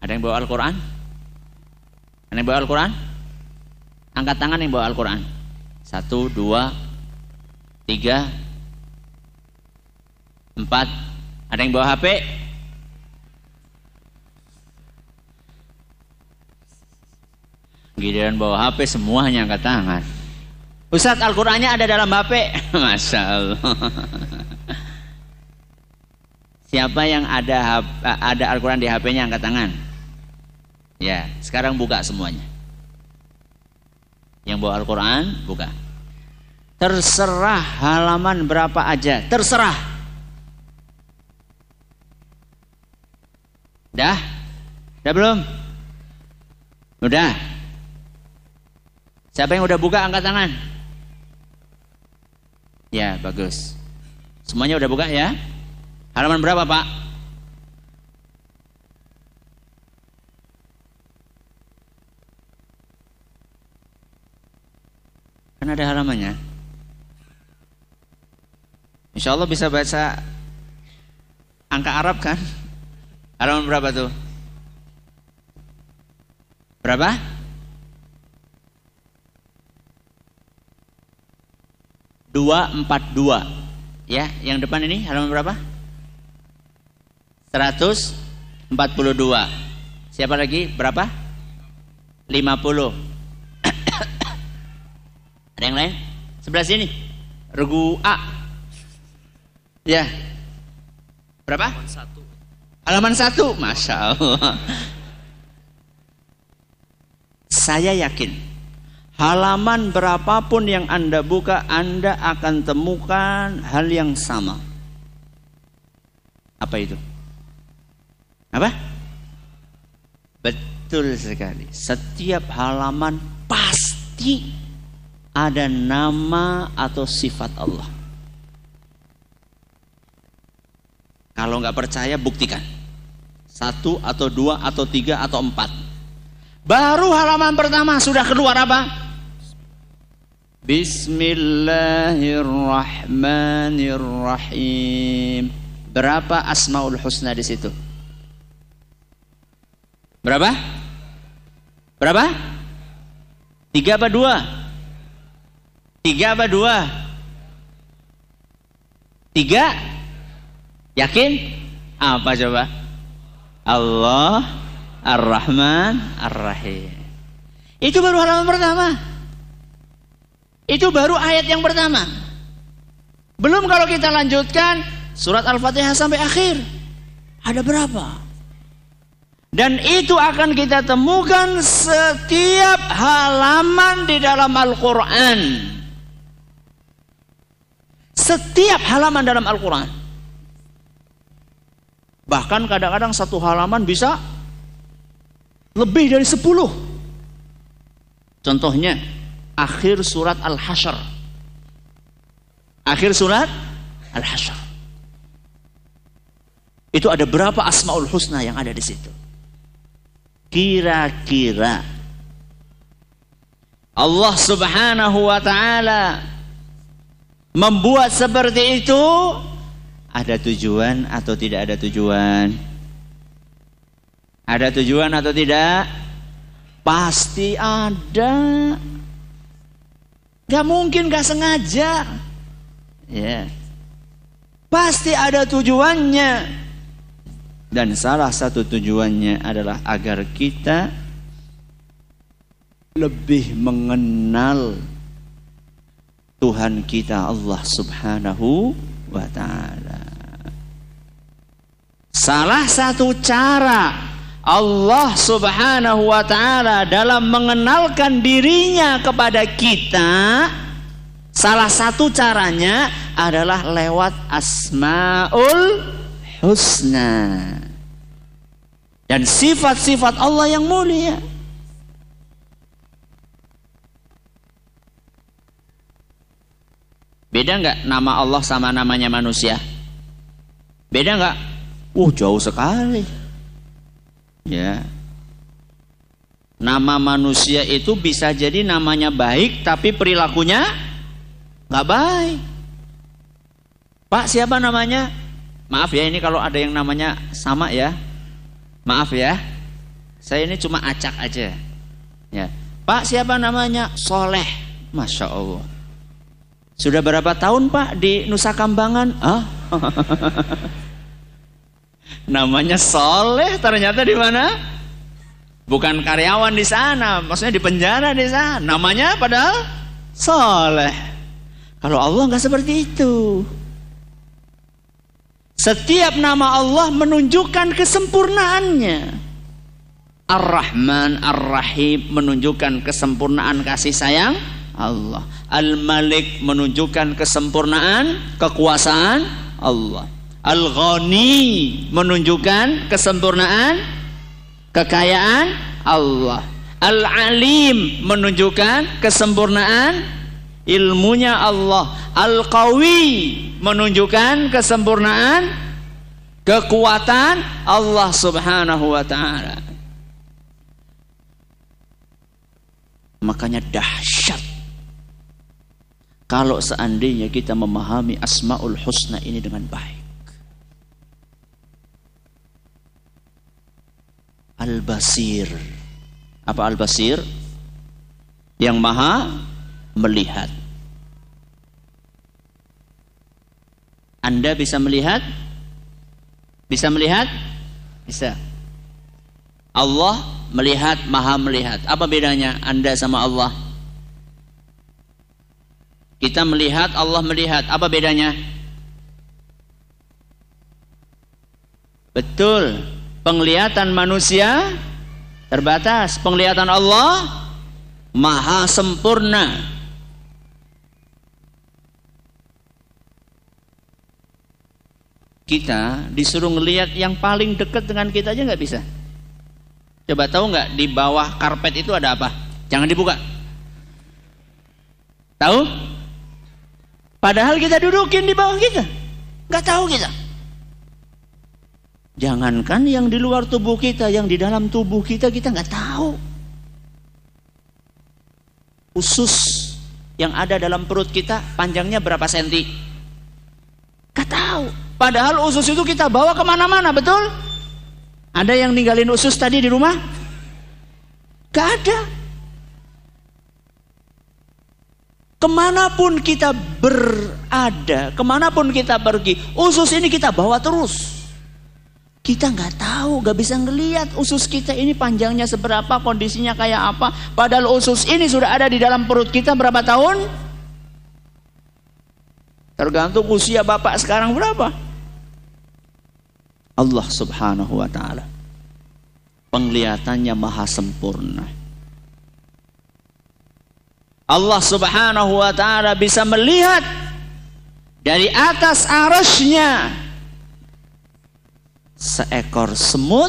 Ada yang bawa Al-Quran? Ada yang bawa Al-Quran? Angkat tangan yang bawa Al-Quran. Satu, dua, tiga, empat. Ada yang bawa HP? Giliran bawa HP semuanya angkat tangan. Ustadz Al-Qurannya ada dalam HP? <laughs> Masya Allah. Siapa yang ada ada Al-Quran di HP-nya angkat tangan? Ya, sekarang buka semuanya. Yang bawa Al-Quran, buka. Terserah halaman berapa aja, terserah. Dah? Dah belum? Udah? Siapa yang udah buka angkat tangan? Ya, bagus. Semuanya udah buka ya? Halaman berapa, Pak? Kan ada halamannya. Insya Allah bisa baca angka Arab kan? Halaman berapa tuh? Berapa? Dua empat dua, ya. Yang depan ini halaman berapa? Seratus empat puluh dua. Siapa lagi? Berapa? Lima puluh. <coughs> Ada yang lain? Sebelah sini. Regu A. Ya. Berapa? Halaman satu. Halaman satu. Masya Allah. Saya yakin. Halaman berapapun yang Anda buka, Anda akan temukan hal yang sama. Apa itu? Apa? Betul sekali. Setiap halaman pasti ada nama atau sifat Allah. Kalau nggak percaya buktikan. Satu atau dua atau tiga atau empat. Baru halaman pertama sudah keluar apa? Bismillahirrahmanirrahim. Berapa asmaul husna di situ? Berapa? Berapa? Tiga apa dua? Tiga apa dua? Tiga? Yakin? Apa coba? Allah Ar-Rahman Ar-Rahim. Itu baru halaman pertama. Itu baru ayat yang pertama. Belum kalau kita lanjutkan surat Al-Fatihah sampai akhir. Ada berapa? Dan itu akan kita temukan setiap halaman di dalam Al-Quran. Setiap halaman dalam Al-Quran. Bahkan kadang-kadang satu halaman bisa lebih dari sepuluh. Contohnya, akhir surat Al-Hasyr. Akhir surat Al-Hasyr. Itu ada berapa asmaul husna yang ada di situ? Kira-kira Allah Subhanahu wa taala membuat seperti itu ada tujuan atau tidak ada tujuan? Ada tujuan atau tidak? Pasti ada. Gak mungkin gak sengaja. Ya. Pasti ada tujuannya. Dan salah satu tujuannya adalah agar kita lebih mengenal Tuhan kita Allah Subhanahu wa taala. Salah satu cara Allah Subhanahu wa taala dalam mengenalkan dirinya kepada kita salah satu caranya adalah lewat Asmaul Husna dan sifat-sifat Allah yang mulia. Beda nggak nama Allah sama namanya manusia? Beda nggak? Uh jauh sekali. Ya. Nama manusia itu bisa jadi namanya baik tapi perilakunya nggak baik. Pak siapa namanya? Maaf ya ini kalau ada yang namanya sama ya. Maaf ya. Saya ini cuma acak aja. Ya. Pak siapa namanya? Soleh. Masya Allah. Sudah berapa tahun Pak di Nusa Kambangan? Ah? <laughs> namanya Soleh ternyata di mana? Bukan karyawan di sana, maksudnya di penjara di sana. Namanya padahal Soleh. Kalau Allah nggak seperti itu. Setiap nama Allah menunjukkan kesempurnaannya. Ar-Rahman, Ar-Rahim menunjukkan kesempurnaan kasih sayang Allah. Al-Malik menunjukkan kesempurnaan kekuasaan Allah. Al-Ghani menunjukkan kesempurnaan kekayaan Allah. Al-Alim menunjukkan kesempurnaan ilmunya Allah. Al-Qawi menunjukkan kesempurnaan kekuatan Allah Subhanahu wa taala. Makanya dahsyat kalau seandainya kita memahami Asmaul Husna ini dengan baik. Al-Basir. Apa Al-Basir? Yang maha melihat. Anda bisa melihat? Bisa melihat? Bisa. Allah melihat, maha melihat. Apa bedanya Anda sama Allah? Kita melihat, Allah melihat. Apa bedanya? Betul. Penglihatan manusia terbatas. Penglihatan Allah maha sempurna. kita disuruh ngelihat yang paling dekat dengan kita aja nggak bisa. Coba tahu nggak di bawah karpet itu ada apa? Jangan dibuka. Tahu? Padahal kita dudukin di bawah kita. Nggak tahu kita. Jangankan yang di luar tubuh kita, yang di dalam tubuh kita kita nggak tahu. Usus yang ada dalam perut kita panjangnya berapa senti? Gak tahu. Padahal usus itu kita bawa ke mana-mana, betul? Ada yang ninggalin usus tadi di rumah? Gak ada. Ke mana pun kita berada, ke mana pun kita pergi, usus ini kita bawa terus. Kita nggak tahu, nggak bisa ngelihat usus kita ini panjangnya seberapa, kondisinya kayak apa. Padahal usus ini sudah ada di dalam perut kita berapa tahun? Tergantung usia bapak sekarang berapa. Allah Subhanahu wa taala. Penglihatannya maha sempurna. Allah Subhanahu wa taala bisa melihat dari atas arasnya seekor semut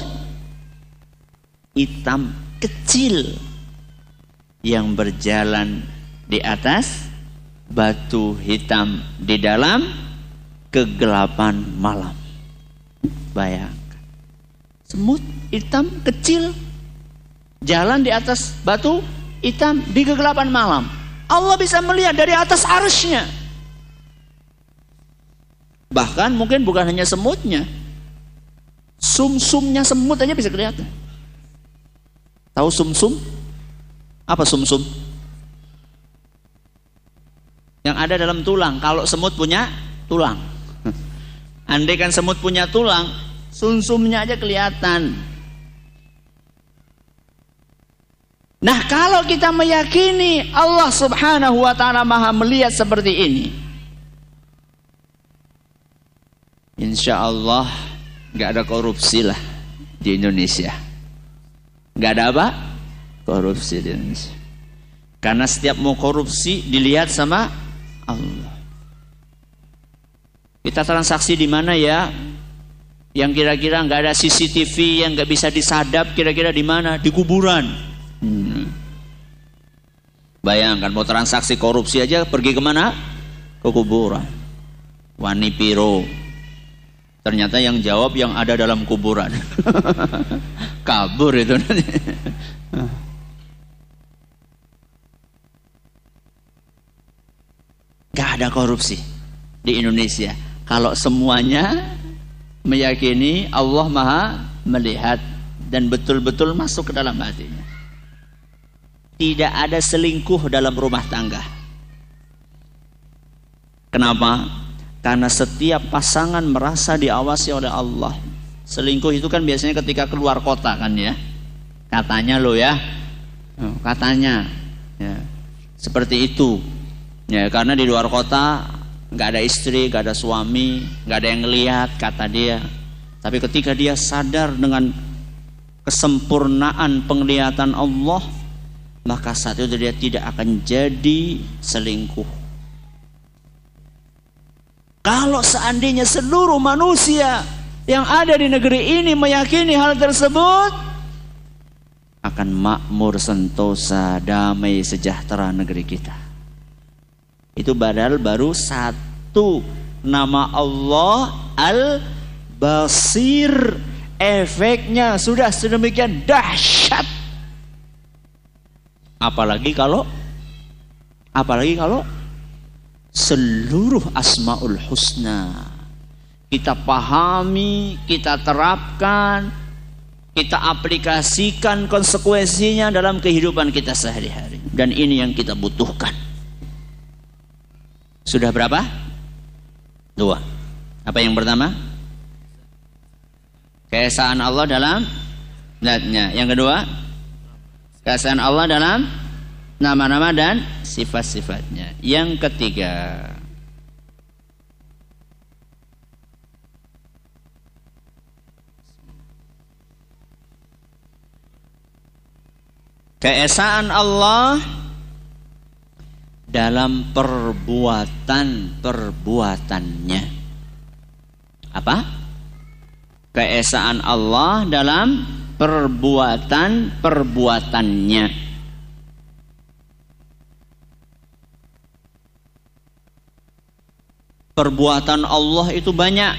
hitam kecil yang berjalan di atas batu hitam di dalam kegelapan malam. Bayangkan. Semut hitam kecil jalan di atas batu hitam di kegelapan malam. Allah bisa melihat dari atas arusnya. Bahkan mungkin bukan hanya semutnya. Sum-sumnya semut aja bisa kelihatan. Tahu sum-sum? Apa sum-sum? Yang ada dalam tulang. Kalau semut punya tulang. <laughs> Andai kan semut punya tulang, sumsumnya aja kelihatan. Nah, kalau kita meyakini Allah Subhanahu wa taala Maha melihat seperti ini, Insya Allah nggak ada korupsi lah di Indonesia. Nggak ada apa? Korupsi di Indonesia. Karena setiap mau korupsi dilihat sama Allah. Kita transaksi di mana ya? Yang kira-kira nggak ada CCTV yang nggak bisa disadap kira-kira di mana? Di kuburan. Hmm. Bayangkan mau transaksi korupsi aja pergi ke mana? ke kuburan. Wani piro. Ternyata yang jawab yang ada dalam kuburan. <laughs> Kabur itu nanti. Gak ada korupsi di Indonesia. Kalau semuanya meyakini Allah Maha melihat dan betul-betul masuk ke dalam hatinya. Tidak ada selingkuh dalam rumah tangga. Kenapa? Karena setiap pasangan merasa diawasi oleh Allah. Selingkuh itu kan biasanya ketika keluar kota kan ya. Katanya lo ya. Oh, katanya. Ya. Seperti itu. Ya, karena di luar kota nggak ada istri, nggak ada suami, nggak ada yang ngelihat kata dia. Tapi ketika dia sadar dengan kesempurnaan penglihatan Allah, maka saat itu dia tidak akan jadi selingkuh. Kalau seandainya seluruh manusia yang ada di negeri ini meyakini hal tersebut, akan makmur, sentosa, damai, sejahtera negeri kita. Itu badal baru satu nama Allah Al-Basir. Efeknya sudah sedemikian dahsyat. Apalagi kalau apalagi kalau seluruh asmaul husna kita pahami, kita terapkan, kita aplikasikan konsekuensinya dalam kehidupan kita sehari-hari. Dan ini yang kita butuhkan. Sudah berapa? Dua. Apa yang pertama? Keesaan Allah dalam zatnya. Yang kedua? Keesaan Allah dalam nama-nama dan sifat-sifatnya. Yang ketiga, keesaan Allah dalam perbuatan-perbuatannya. Apa? Keesaan Allah dalam perbuatan-perbuatannya. Perbuatan Allah itu banyak.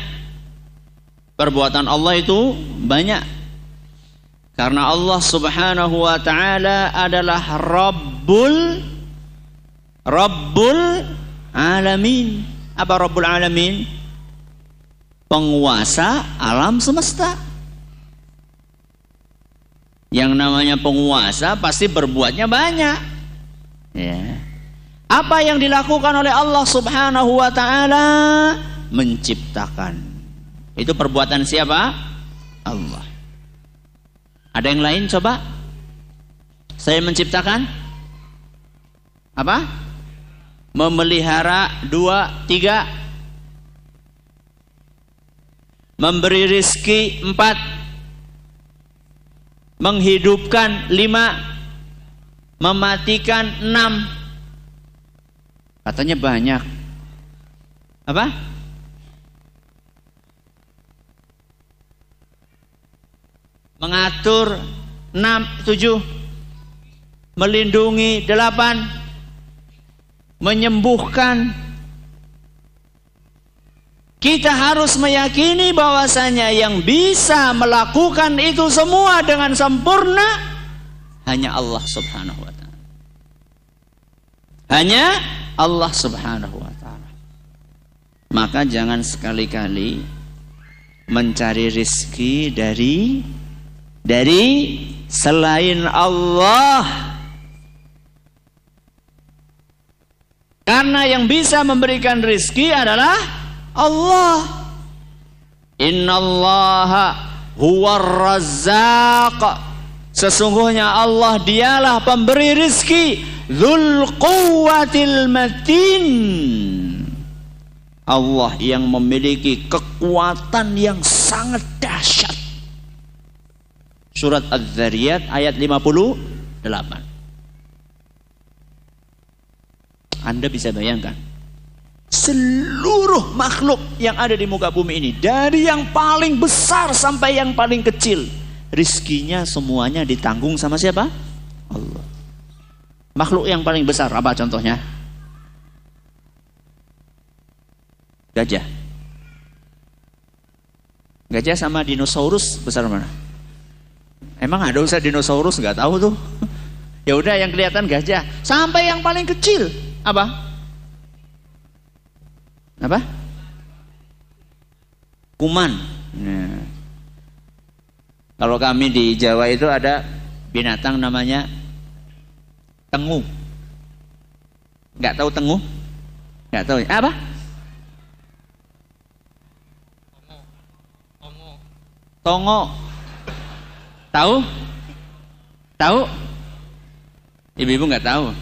Perbuatan Allah itu banyak. Karena Allah Subhanahu wa taala adalah Rabbul Rabbul Alamin. Apa Rabbul Alamin? Penguasa alam semesta. Yang namanya penguasa pasti berbuatnya banyak. Ya. Apa yang dilakukan oleh Allah Subhanahu wa taala menciptakan. Itu perbuatan siapa? Allah. Ada yang lain coba? Saya menciptakan apa? Memelihara dua, tiga, memberi rizki empat, menghidupkan lima, mematikan enam, Katanya banyak. Apa? Mengatur 6, 7 Melindungi 8 Menyembuhkan Kita harus meyakini bahwasanya yang bisa melakukan itu semua dengan sempurna hanya Allah Subhanahu wa taala. Hanya Allah Subhanahu wa taala. Maka jangan sekali-kali mencari rizki dari dari selain Allah. Karena yang bisa memberikan rizki adalah Allah. Innallaha huwar razzaq. Sesungguhnya Allah dialah pemberi rizki Dhul quwwatil matin. Allah yang memiliki kekuatan yang sangat dahsyat. Surat Az-Zariyat ayat 58 Anda bisa bayangkan Seluruh makhluk yang ada di muka bumi ini Dari yang paling besar sampai yang paling kecil Rizkinya semuanya ditanggung sama siapa? Allah Makhluk yang paling besar apa contohnya? Gajah. Gajah sama dinosaurus besar mana? Emang ada usah dinosaurus nggak tahu tuh. <laughs> ya udah yang kelihatan gajah. Sampai yang paling kecil apa? Apa? Kuman. Nah. Kalau kami di Jawa itu ada binatang namanya tengu. Nggak tahu tengu? Nggak tahu. Apa? Tongo. Tahu? Tahu? Ibu-ibu nggak tahu.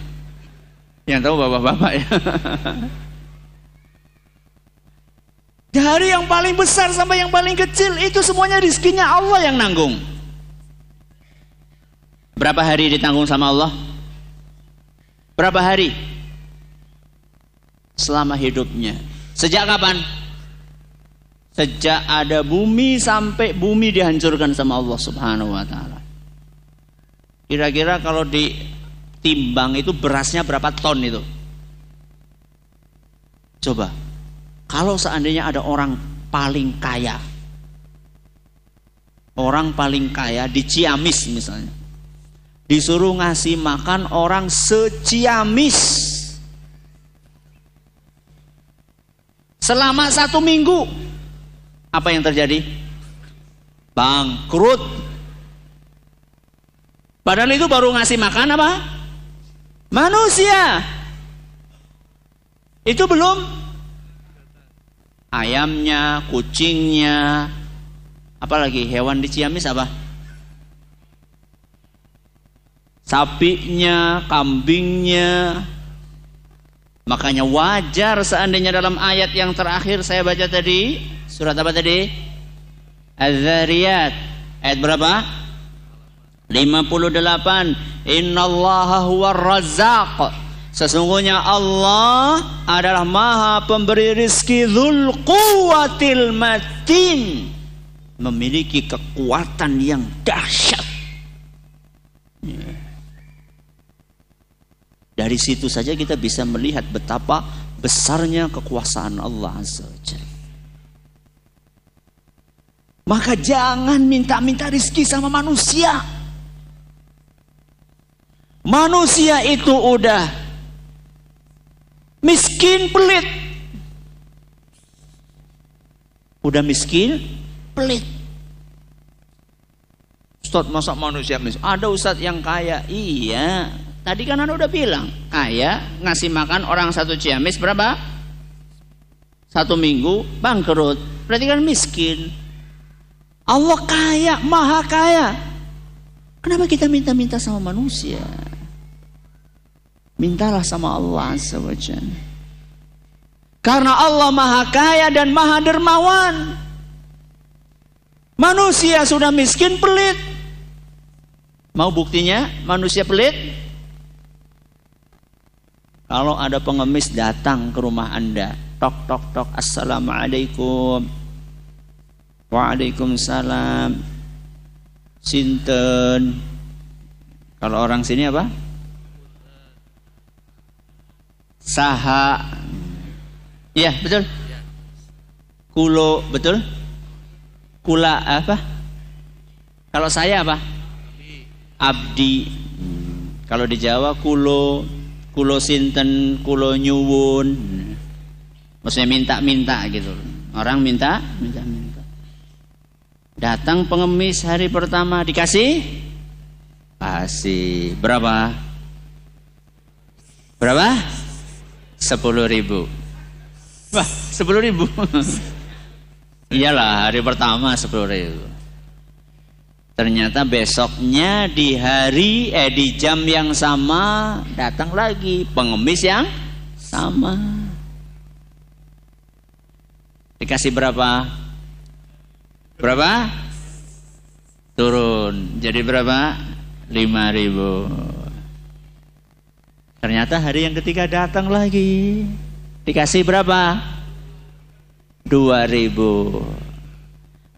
Yang tahu bapak-bapak ya. <laughs> Dari yang paling besar sampai yang paling kecil itu semuanya rizkinya Allah yang nanggung. Berapa hari ditanggung sama Allah? Berapa hari? Selama hidupnya. Sejak kapan? Sejak ada bumi sampai bumi dihancurkan sama Allah Subhanahu wa taala. Kira-kira kalau ditimbang itu berasnya berapa ton itu? Coba kalau seandainya ada orang paling kaya, orang paling kaya di Ciamis misalnya, disuruh ngasih makan orang seciamis selama satu minggu, apa yang terjadi? Bangkrut. Padahal itu baru ngasih makan apa? Manusia. Itu belum ayamnya, kucingnya, apalagi hewan di Ciamis apa? Sapinya, kambingnya. Makanya wajar seandainya dalam ayat yang terakhir saya baca tadi, surat apa tadi? Az-Zariyat. Ayat berapa? 58. Innallaha huwar razzaq Sesungguhnya Allah adalah maha pemberi rizki dhul quwatil matin. Memiliki kekuatan yang dahsyat. Dari situ saja kita bisa melihat betapa besarnya kekuasaan Allah Azza Maka jangan minta-minta rizki sama manusia. Manusia itu udah Miskin pelit. Udah miskin, pelit. Ustaz masa manusia miskin? Ada Ustaz yang kaya. Iya. Tadi kan Anda udah bilang, kaya ngasih makan orang satu ciamis berapa? Satu minggu bangkrut. Berarti kan miskin. Allah kaya, maha kaya. Kenapa kita minta-minta sama manusia? Mintalah sama Allah Azza Karena Allah maha kaya dan maha dermawan. Manusia sudah miskin pelit. Mau buktinya manusia pelit? Kalau ada pengemis datang ke rumah Anda, tok tok tok, assalamualaikum, waalaikumsalam, sinten. Kalau orang sini apa? Saha. Iya betul. Kulo betul. Kula apa? Kalau saya apa? Abdi. Kalau di Jawa kulo. Kulo sinten kulo nyuwun. Maksudnya minta-minta gitu. Orang minta minta-minta. Datang pengemis hari pertama dikasih? Kasih. Berapa? Berapa sepuluh ribu. Wah sepuluh ribu. <laughs> Iyalah hari pertama sepuluh ribu. Ternyata besoknya di hari eh di jam yang sama datang lagi pengemis yang sama. Dikasih berapa? Berapa? Turun. Jadi berapa? Lima ribu Ternyata hari yang ketiga datang lagi. Dikasih berapa? Dua ribu.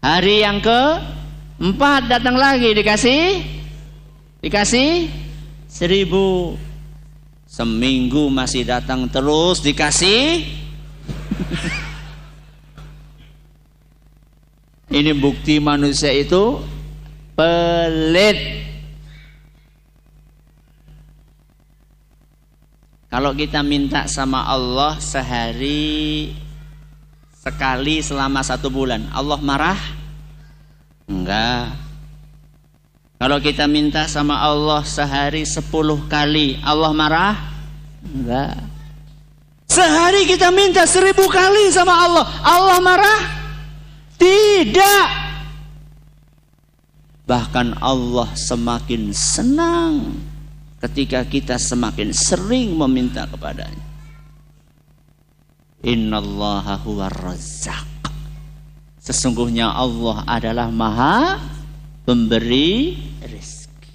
Hari yang ke empat datang lagi dikasih dikasih seribu. Seminggu masih datang terus dikasih <laughs> Ini bukti manusia itu pelit. Kalau kita minta sama Allah sehari sekali selama satu bulan, Allah marah? Enggak. Kalau kita minta sama Allah sehari sepuluh kali, Allah marah? Enggak. Sehari kita minta seribu kali sama Allah, Allah marah? Tidak. Bahkan Allah semakin senang ketika kita semakin sering meminta kepadanya. Innallaha huwa razzaq. Sesungguhnya Allah adalah maha pemberi rezeki.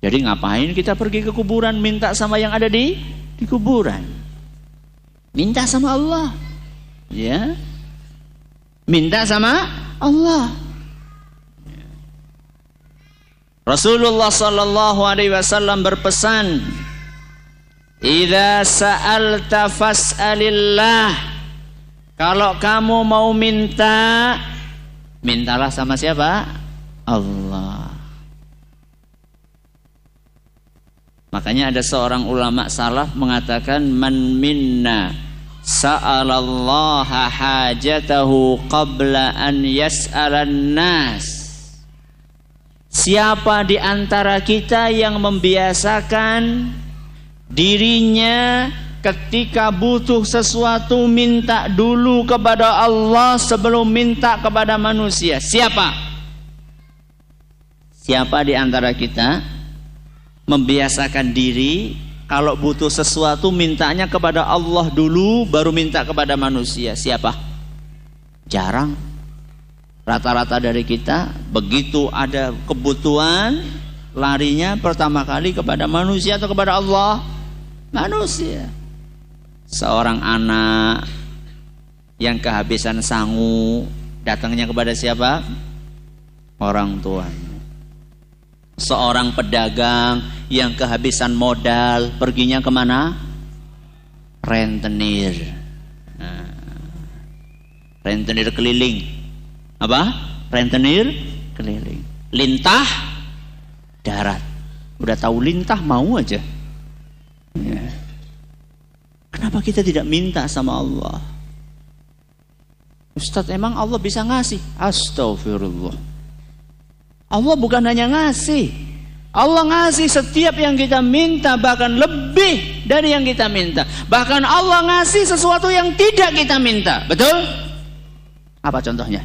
Jadi ngapain kita pergi ke kuburan minta sama yang ada di di kuburan? Minta sama Allah. Ya. Minta sama Allah. Rasulullah sallallahu alaihi wasallam berpesan, "Idza sa'alta fas'alillah." Kalau kamu mau minta, mintalah sama siapa? Allah. Makanya ada seorang ulama salaf mengatakan man minna sa'alallaha hajatahu qabla an yas'alan nas. Siapa di antara kita yang membiasakan dirinya ketika butuh sesuatu minta dulu kepada Allah sebelum minta kepada manusia? Siapa? Siapa di antara kita membiasakan diri kalau butuh sesuatu mintanya kepada Allah dulu baru minta kepada manusia. Siapa? Jarang. Rata-rata dari kita begitu ada kebutuhan larinya pertama kali kepada manusia atau kepada Allah? Manusia. Seorang anak yang kehabisan sangu datangnya kepada siapa? Orang tuanya seorang pedagang yang kehabisan modal perginya ke mana? Rentenir. Nah, rentenir keliling. Apa? Rentenir keliling. Lintah darat. Udah tahu lintah mau aja. Ya. Kenapa kita tidak minta sama Allah? Ustadz emang Allah bisa ngasih? Astagfirullah. Allah bukan hanya ngasih. Allah ngasih setiap yang kita minta bahkan lebih dari yang kita minta. Bahkan Allah ngasih sesuatu yang tidak kita minta. Betul? Apa contohnya?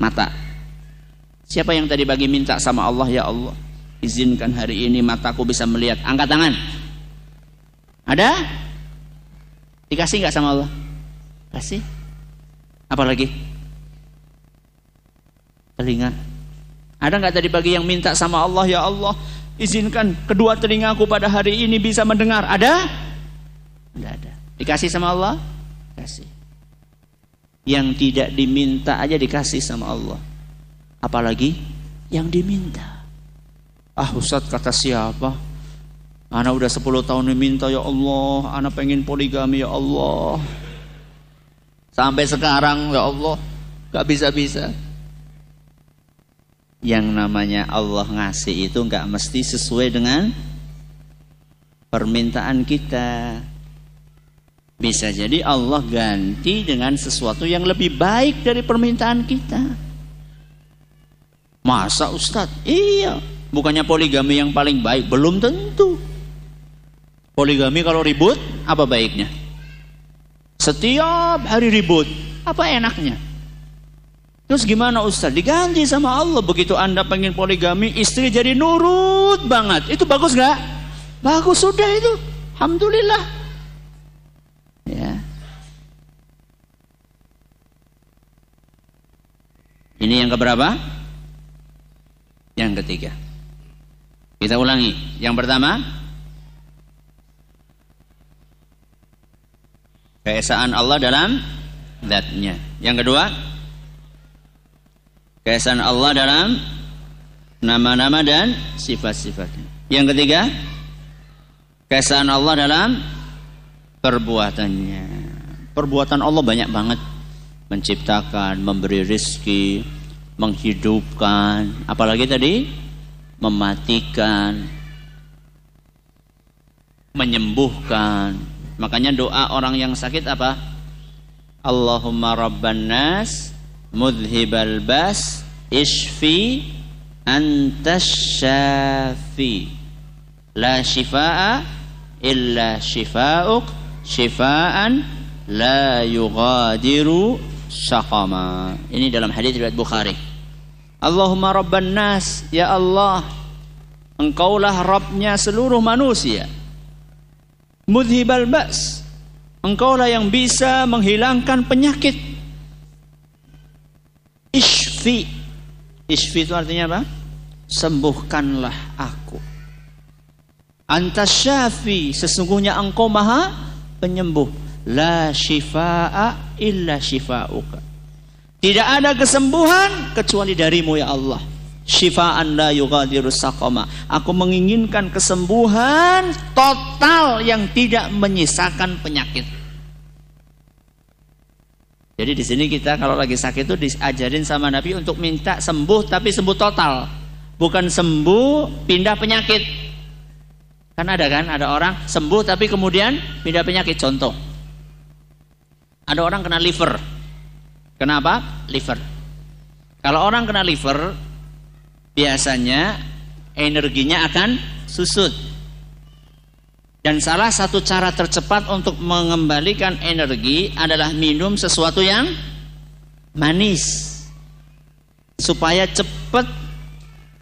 Mata. Siapa yang tadi bagi minta sama Allah ya Allah? Izinkan hari ini mataku bisa melihat. Angkat tangan. Ada? Dikasih nggak sama Allah? Kasih. Apalagi? Telinga. Ada nggak tadi pagi yang minta sama Allah ya Allah izinkan kedua telingaku pada hari ini bisa mendengar? Ada? Tidak ada. Dikasih sama Allah? Kasih. Yang tidak diminta aja dikasih sama Allah. Apalagi yang diminta. Ah Ustaz kata siapa? Anak udah 10 tahun diminta ya Allah, anak pengen poligami ya Allah. Sampai sekarang ya Allah gak bisa-bisa. Yang namanya Allah ngasih itu gak mesti sesuai dengan permintaan kita. Bisa jadi Allah ganti dengan sesuatu yang lebih baik dari permintaan kita. Masa Ustadz? Iya. Bukannya poligami yang paling baik? Belum tentu. Poligami kalau ribut, apa baiknya? Setiap hari ribut. Apa enaknya? Terus gimana Ustaz? Diganti sama Allah. Begitu Anda pengen poligami, istri jadi nurut banget. Itu bagus gak? Bagus sudah itu. Alhamdulillah. Ya. Ini yang keberapa? Yang ketiga. Kita ulangi. Yang pertama, Keesaan Allah dalam zatnya. Yang kedua, keesaan Allah dalam nama-nama dan sifat-sifatnya. Yang ketiga, Keesaan Allah dalam perbuatannya. Perbuatan Allah banyak banget. Menciptakan, memberi rizki, menghidupkan, apalagi tadi mematikan, menyembuhkan. Makanya doa orang yang sakit apa? Allahumma rabban nas mudhibal bas ishfi antas syafi la shifaa illa shifauk shifaan la yughadiru saqama ini dalam hadis riwayat Bukhari. Allahumma rabban nas ya Allah. Engkaulah Rabbnya seluruh manusia. Mudhibal ba's engkaulah yang bisa menghilangkan penyakit. Isfi isfi itu artinya apa? Sembuhkanlah aku. Antas syafi. Sesungguhnya engkau maha penyembuh la shifaa illa shifauka tidak ada kesembuhan kecuali darimu ya Allah Syifaan la yughadiru saqama. Aku menginginkan kesembuhan total yang tidak menyisakan penyakit. Jadi di sini kita kalau lagi sakit itu diajarin sama Nabi untuk minta sembuh tapi sembuh total. Bukan sembuh pindah penyakit. Kan ada kan, ada orang sembuh tapi kemudian pindah penyakit. Contoh. Ada orang kena liver. Kenapa? Liver. Kalau orang kena liver, biasanya energinya akan susut. Dan salah satu cara tercepat untuk mengembalikan energi adalah minum sesuatu yang manis. Supaya cepat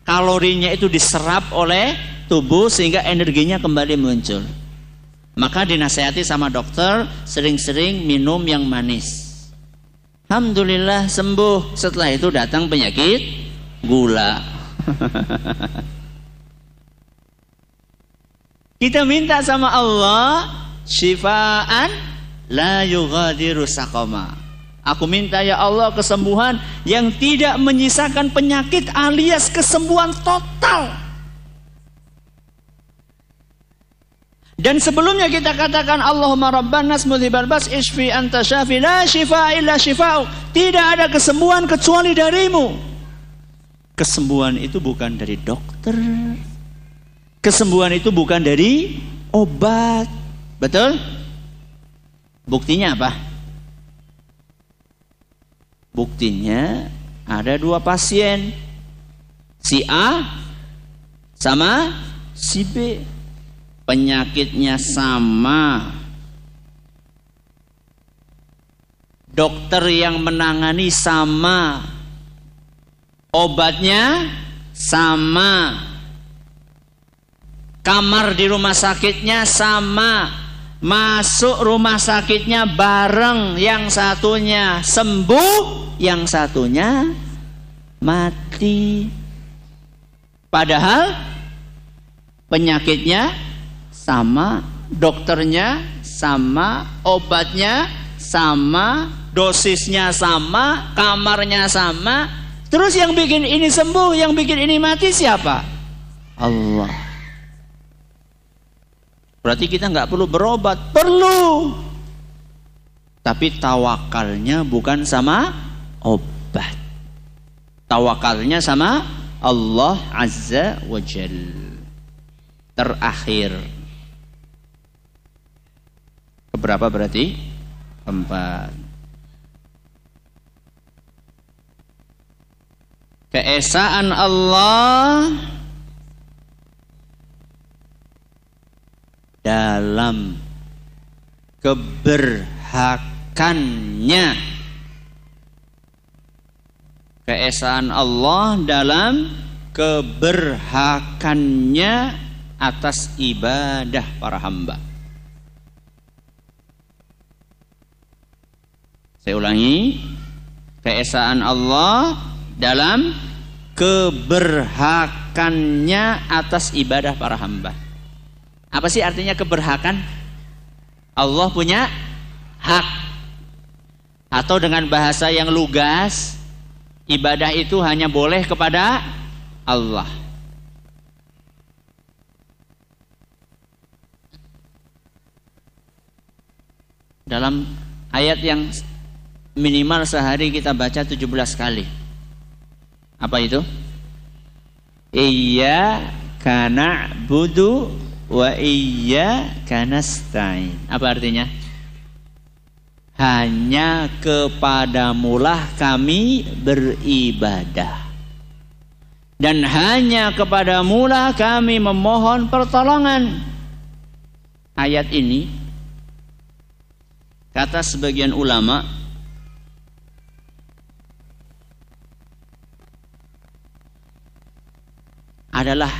kalorinya itu diserap oleh tubuh sehingga energinya kembali muncul. Maka dinasehati sama dokter sering-sering minum yang manis. Alhamdulillah sembuh. Setelah itu datang penyakit gula. <laughs> Kita minta sama Allah syifaan la yughadiru saqama. Aku minta ya Allah kesembuhan yang tidak menyisakan penyakit alias kesembuhan total. Dan sebelumnya kita katakan Allahumma rabban nas mudhibal bas isfi anta syafi la shifa illa shifa'u. Tidak ada kesembuhan kecuali darimu. Kesembuhan itu bukan dari dokter. Kesembuhan itu bukan dari obat. Betul? Buktinya apa? Buktinya ada dua pasien. Si A sama si B. Penyakitnya sama. Dokter yang menangani sama. Obatnya sama. Kamar di rumah sakitnya sama. Masuk rumah sakitnya bareng. Yang satunya sembuh yang satunya mati. Padahal penyakitnya sama dokternya sama obatnya sama dosisnya sama kamarnya sama Terus yang bikin ini sembuh, yang bikin ini mati siapa? Allah. Berarti kita nggak perlu berobat, perlu. Tapi tawakalnya bukan sama obat. Tawakalnya sama Allah Azza wa Jal. Terakhir. Keberapa berarti? Empat. keesaan Allah dalam keberhakannya keesaan Allah dalam keberhakannya atas ibadah para hamba saya ulangi keesaan Allah dalam keberhakannya atas ibadah para hamba. Apa sih artinya keberhakan? Allah punya hak. Atau dengan bahasa yang lugas, ibadah itu hanya boleh kepada Allah. dalam ayat yang minimal sehari kita baca 17 kali. Apa itu? Iya kana budu wa iya kanastain. Apa artinya? Hanya kepadamulah kami beribadah. Dan hanya kepadamulah kami memohon pertolongan. Ayat ini kata sebagian ulama adalah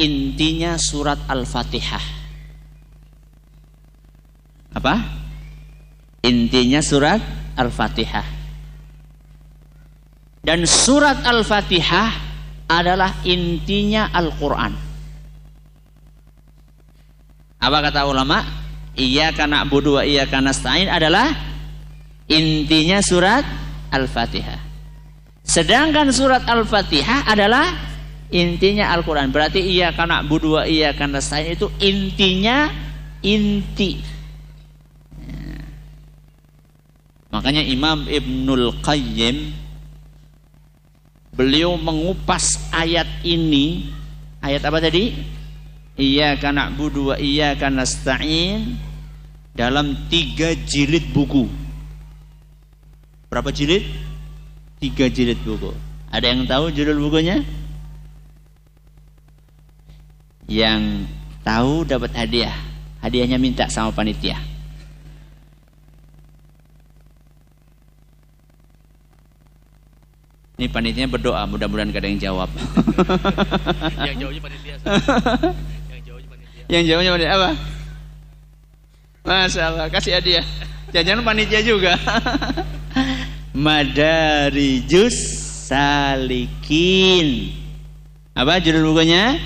intinya surat Al-Fatihah. Apa? Intinya surat Al-Fatihah. Dan surat Al-Fatihah adalah intinya Al-Quran. Apa kata ulama? Iya karena budu iya karena stain adalah intinya surat Al-Fatihah. Sedangkan surat Al-Fatihah adalah intinya Al-Quran. Berarti iya karena budua iya karena saya itu intinya inti. Ya. Makanya Imam Ibnul Qayyim beliau mengupas ayat ini. Ayat apa tadi? Iya karena budua iya karena stain dalam tiga jilid buku. Berapa jilid? Tiga jilid buku. Ada yang tahu judul bukunya? Yang tahu dapat hadiah. Hadiahnya minta sama panitia. Ini panitianya berdoa, mudah-mudahan gak ada yang jawab. <laughs> yang jawabnya panitia. yang jawabnya panitia. Yang panitia apa? Masya Allah, kasih hadiah. Jangan panitia juga. <laughs> Madarijus Salikin. Apa judul bukunya?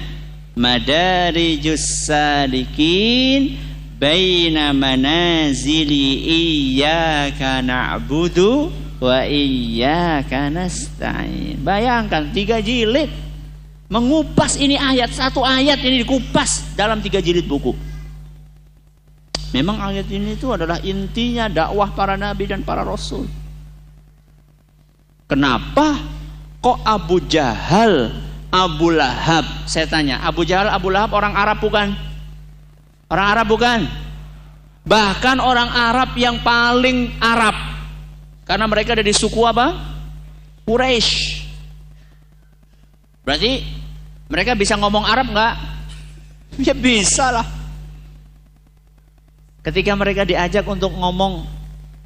Madarijus salikin baina manazili iyyaka na'budu wa iyyaka nasta'in. Bayangkan tiga jilid mengupas ini ayat satu ayat ini dikupas dalam tiga jilid buku. Memang ayat ini itu adalah intinya dakwah para nabi dan para rasul. Kenapa kok Abu Jahal Abu Lahab. Saya tanya, Abu Jahal, Abu Lahab orang Arab bukan? Orang Arab bukan? Bahkan orang Arab yang paling Arab. Karena mereka ada di suku apa? Quraisy. Berarti mereka bisa ngomong Arab nggak? <laughs> Ya bisa lah. Ketika mereka diajak untuk ngomong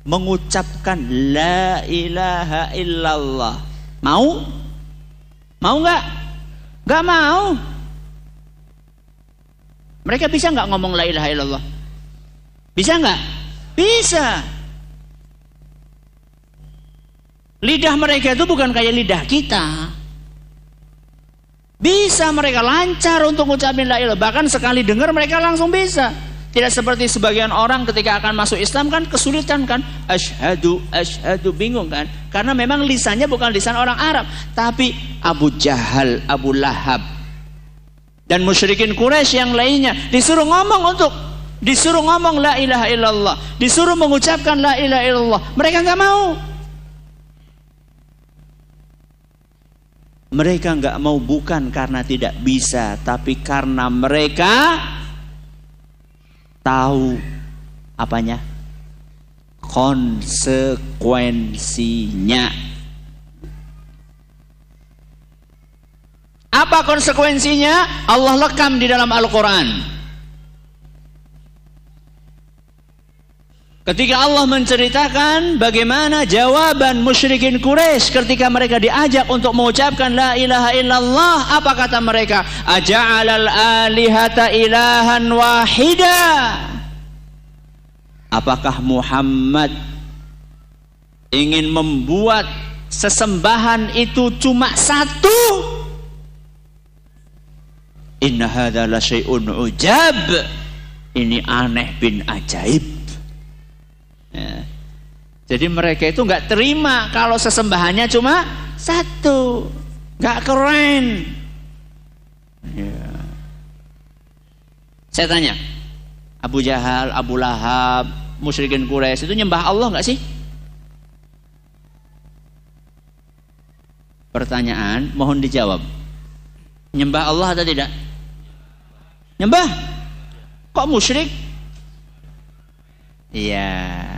mengucapkan la ilaha illallah. Mau? Mau nggak? Gak mau. Mereka bisa nggak ngomong la ilaha illallah? Bisa nggak? Bisa. Lidah mereka itu bukan kayak lidah kita. Bisa mereka lancar untuk ngucapin la ilaha. Bahkan sekali dengar mereka langsung bisa. Tidak seperti sebagian orang ketika akan masuk Islam kan kesulitan kan. Ashadu, ashadu, bingung kan. Karena memang lisannya bukan lisan orang Arab. Tapi Abu Jahal, Abu Lahab. Dan musyrikin Quraisy yang lainnya. Disuruh ngomong untuk. Disuruh ngomong la ilaha illallah. Disuruh mengucapkan la ilaha illallah. Mereka nggak mau. Mereka nggak mau bukan karena tidak bisa. Tapi karena mereka tahu apanya? Konsekuensinya. Apa konsekuensinya? Allah lekam di dalam Al-Quran Ketika Allah menceritakan bagaimana jawaban musyrikin Quraisy ketika mereka diajak untuk mengucapkan la ilaha illallah, apa kata mereka? Aja'alal alihata ilahan wahida. Apakah Muhammad ingin membuat sesembahan itu cuma satu? Inna hadza la syai'un ujab. Ini aneh bin ajaib. Ya. Jadi mereka itu nggak terima kalau sesembahannya cuma satu, nggak keren. Ya. Saya tanya, Abu Jahal, Abu Lahab, musyrikin Quraisy itu nyembah Allah nggak sih? Pertanyaan mohon dijawab. Nyembah Allah atau tidak? Nyembah? Kok musyrik? Iya.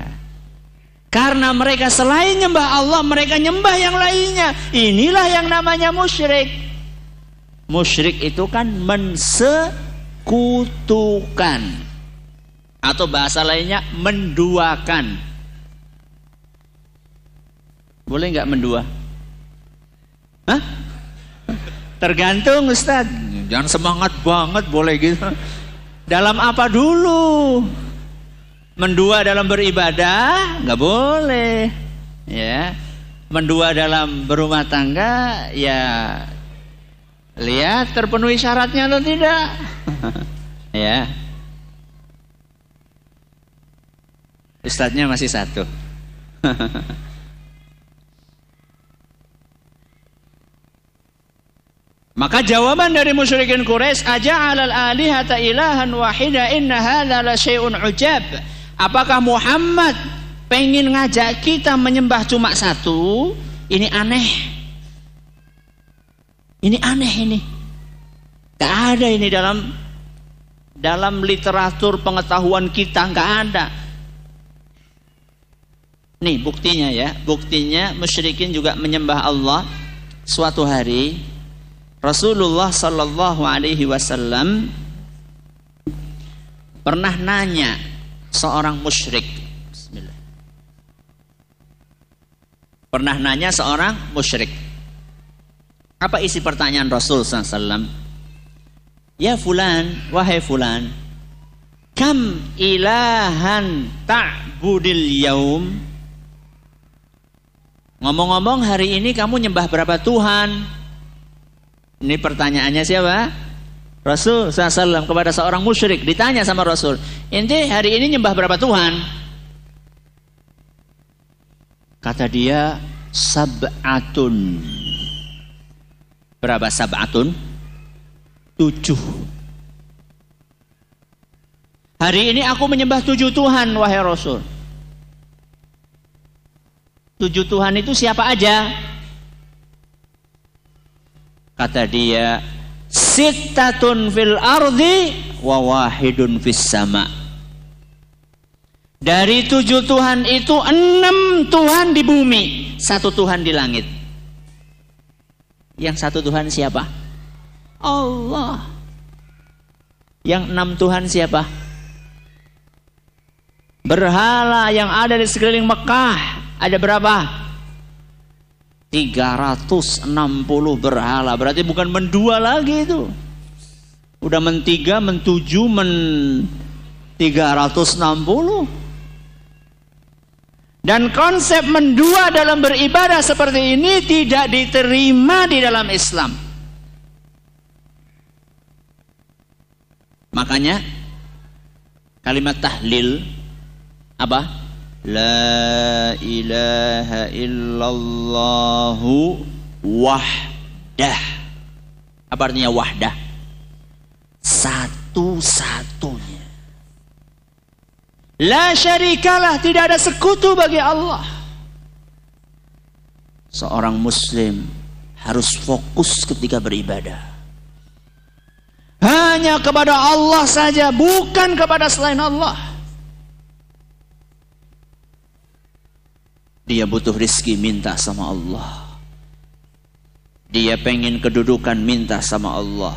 Karena mereka selain nyembah Allah, mereka nyembah yang lainnya. Inilah yang namanya musyrik. Musyrik itu kan mensekutukan. Atau bahasa lainnya menduakan. Boleh nggak mendua? Hah? Tergantung Ustaz. Jangan semangat banget boleh gitu. Dalam apa dulu? Mendua dalam beribadah nggak boleh, ya. Mendua dalam berumah tangga, ya lihat terpenuhi syaratnya atau tidak, <laughs> ya. Ustadznya masih satu. <laughs> Maka jawaban dari musyrikin Quraisy aja alal alihata ilahan wahida inna hadza la syai'un ujab. Apakah Muhammad pengen ngajak kita menyembah cuma satu? Ini aneh. Ini aneh ini. Gak ada ini dalam dalam literatur pengetahuan kita nggak ada. Nih buktinya ya, buktinya musyrikin juga menyembah Allah suatu hari Rasulullah Shallallahu Alaihi Wasallam pernah nanya seorang musyrik. Bismillah. Pernah nanya seorang musyrik. Apa isi pertanyaan Rasul SAW? Ya fulan, wahai fulan, kam ilahan ta'budil yaum? Ngomong-ngomong hari ini kamu nyembah berapa Tuhan? Ini pertanyaannya siapa? Rasul SAW kepada seorang musyrik ditanya sama Rasul, "Inti hari ini nyembah berapa Tuhan?" Kata dia, "Sab'atun." Berapa sab'atun? Tujuh. Hari ini aku menyembah tujuh Tuhan, wahai Rasul. Tujuh Tuhan itu siapa aja? Kata dia, Sittatun fil ardi wa wahidun fis sama. Dari tujuh Tuhan itu enam Tuhan di bumi, satu Tuhan di langit. Yang satu Tuhan siapa? Allah. Yang enam Tuhan siapa? Berhala yang ada di sekeliling Mekah ada berapa? 360 berhala. Berarti bukan mendua lagi itu. Udah mentiga mentuju men 360 dan konsep mendua dalam beribadah seperti ini tidak diterima di dalam Islam. Makanya kalimat tahlil apa La ilaha illallahu wahdah. Apa artinya wahdah? Satu-satunya. La syarikalah, tidak ada sekutu bagi Allah. Seorang muslim harus fokus ketika beribadah. Hanya kepada Allah saja, bukan kepada selain Allah. Dia butuh rizki minta sama Allah. Dia pengen kedudukan minta sama Allah.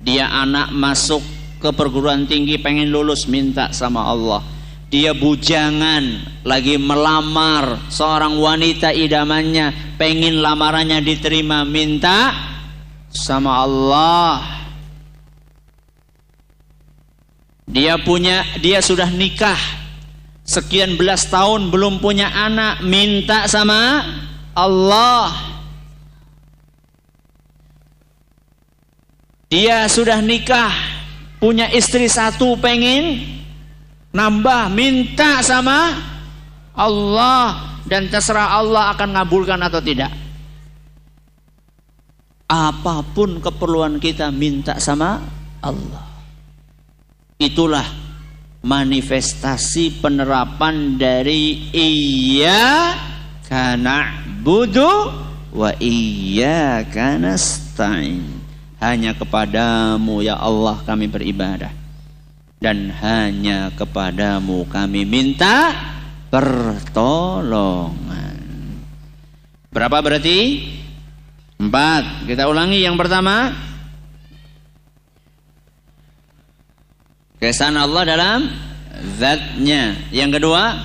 Dia anak masuk ke perguruan tinggi pengen lulus minta sama Allah. Dia bujangan lagi melamar seorang wanita idamannya pengen lamarannya diterima minta sama Allah. Dia punya dia sudah nikah sekian belas tahun belum punya anak minta sama Allah. Dia sudah nikah punya istri satu pengen nambah minta sama Allah. Dan terserah Allah akan ngabulkan atau tidak. Apa pun keperluan kita minta sama Allah. Itulah manifestasi penerapan dari iya karena budu wa iya karena nasta'in hanya kepadamu ya Allah kami beribadah. Dan hanya kepadamu kami minta pertolongan. Berapa berarti? Empat. Kita ulangi yang pertama kesan Allah dalam zatnya yang kedua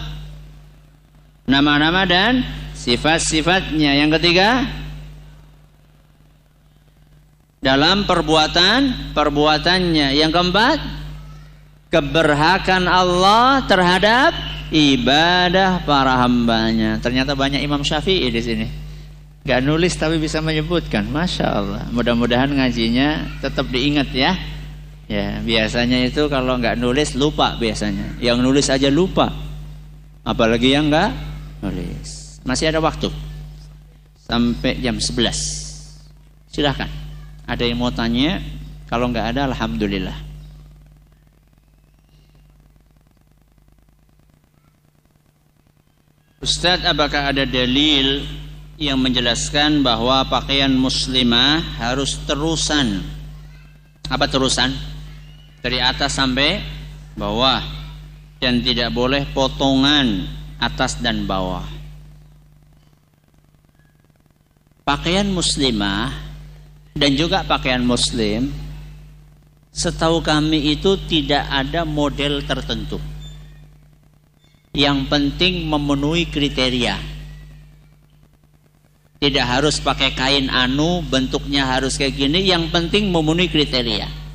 nama-nama dan sifat-sifatnya. Yang ketiga, dalam perbuatan perbuatannya. Yang keempat, keberhakan Allah terhadap ibadah para hambanya. Ternyata banyak Imam Syafi'i di sini. Gak nulis tapi bisa menyebutkan. Masya Allah. Mudah-mudahan ngajinya tetap diingat ya. Ya biasanya itu kalau nggak nulis lupa biasanya. Yang nulis aja lupa. Apalagi yang nggak nulis. Masih ada waktu sampai jam 11. Silahkan. Ada yang mau tanya? Kalau nggak ada, alhamdulillah. Ustadz, apakah ada dalil yang menjelaskan bahwa pakaian muslimah harus terusan? Apa terusan? Dari atas sampai bawah. Dan tidak boleh potongan atas dan bawah. pakaian muslimah dan juga pakaian muslim setahu kami itu tidak ada model tertentu. Yang penting memenuhi kriteria. Tidak harus pakai kain anu bentuknya harus kayak gini yang penting memenuhi kriteria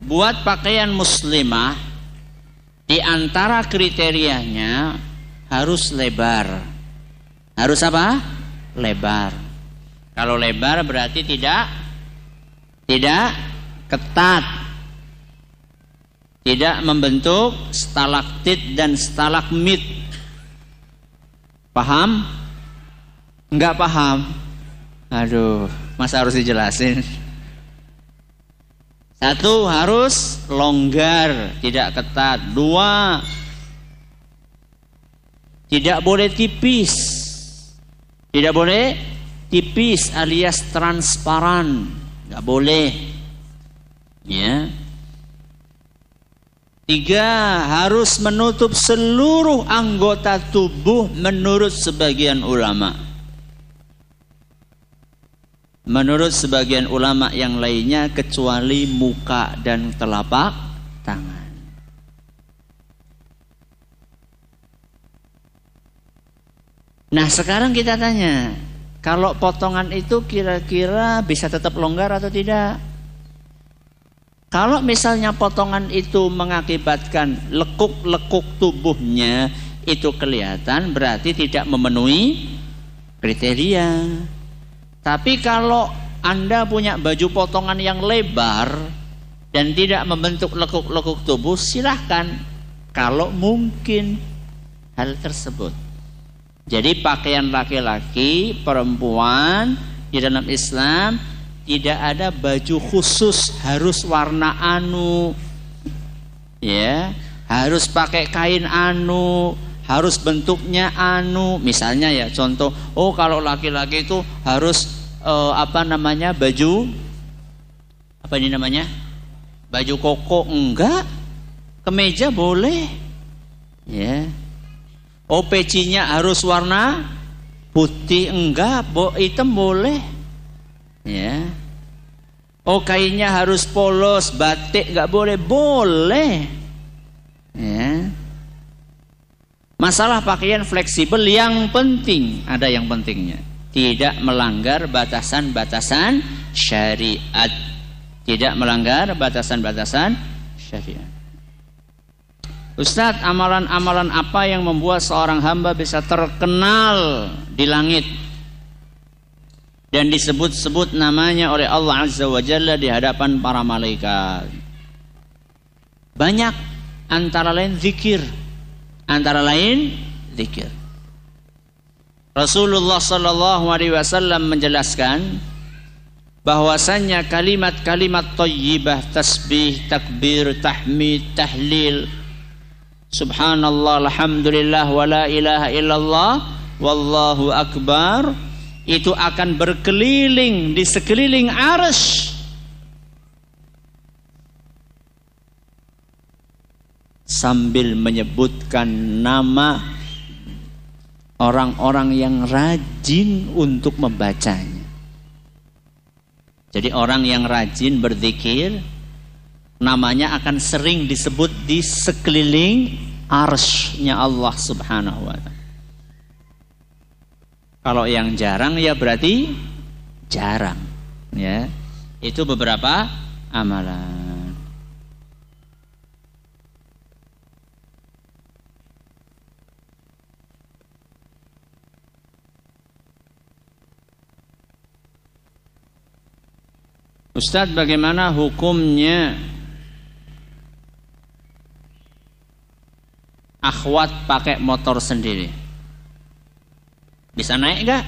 buat pakaian muslimah di antara kriterianya harus lebar harus apa lebar. Kalau lebar berarti tidak tidak ketat. Tidak membentuk stalaktit dan stalagmit. Paham? Enggak paham? Aduh, masa harus dijelasin? Satu harus longgar, tidak ketat. Dua, tidak boleh tipis. Tidak boleh tipis alias transparan. Tidak boleh. Ya. Tiga, harus menutup seluruh anggota tubuh menurut sebagian ulama. Menurut sebagian ulama yang lainnya kecuali muka dan telapak tangan. Nah sekarang kita tanya, kalau potongan itu kira-kira bisa tetap longgar atau tidak? Kalau misalnya potongan itu mengakibatkan lekuk-lekuk tubuhnya itu kelihatan berarti tidak memenuhi kriteria. Tapi kalau Anda punya baju potongan yang lebar dan tidak membentuk lekuk-lekuk tubuh, silahkan kalau mungkin hal tersebut. Jadi pakaian laki-laki, perempuan di dalam Islam tidak ada baju khusus harus warna anu. Ya, harus pakai kain anu, harus bentuknya anu. Misalnya ya contoh, oh kalau laki-laki itu harus uh, apa namanya? baju apa ini namanya? Baju koko enggak? Kemeja boleh. Ya. Pecinya harus warna putih enggak, bo hitam boleh. Ya. Oh kainnya harus polos, batik enggak boleh, boleh. Ya. Masalah pakaian fleksibel yang penting, ada yang pentingnya. Tidak melanggar batasan-batasan syariat. Tidak melanggar batasan-batasan syariat. Ustadz, amalan-amalan apa yang membuat seorang hamba bisa terkenal di langit dan disebut-sebut namanya oleh Allah Azza wa Jalla di hadapan para malaikat? Banyak antara lain zikir. Antara lain zikir. Rasulullah sallallahu alaihi wasallam menjelaskan bahwasannya kalimat-kalimat thayyibah tasbih takbir tahmid tahlil subhanallah alhamdulillah wala ilaha illallah wallahu akbar itu akan berkeliling di sekeliling arsh sambil menyebutkan nama orang-orang yang rajin untuk membacanya jadi orang yang rajin berzikir namanya akan sering disebut di sekeliling arsnya Allah Subhanahu wa taala. Kalau yang jarang ya berarti jarang ya. Itu beberapa amalan. Ustadz bagaimana hukumnya akhwat pakai motor sendiri? Bisa naik gak?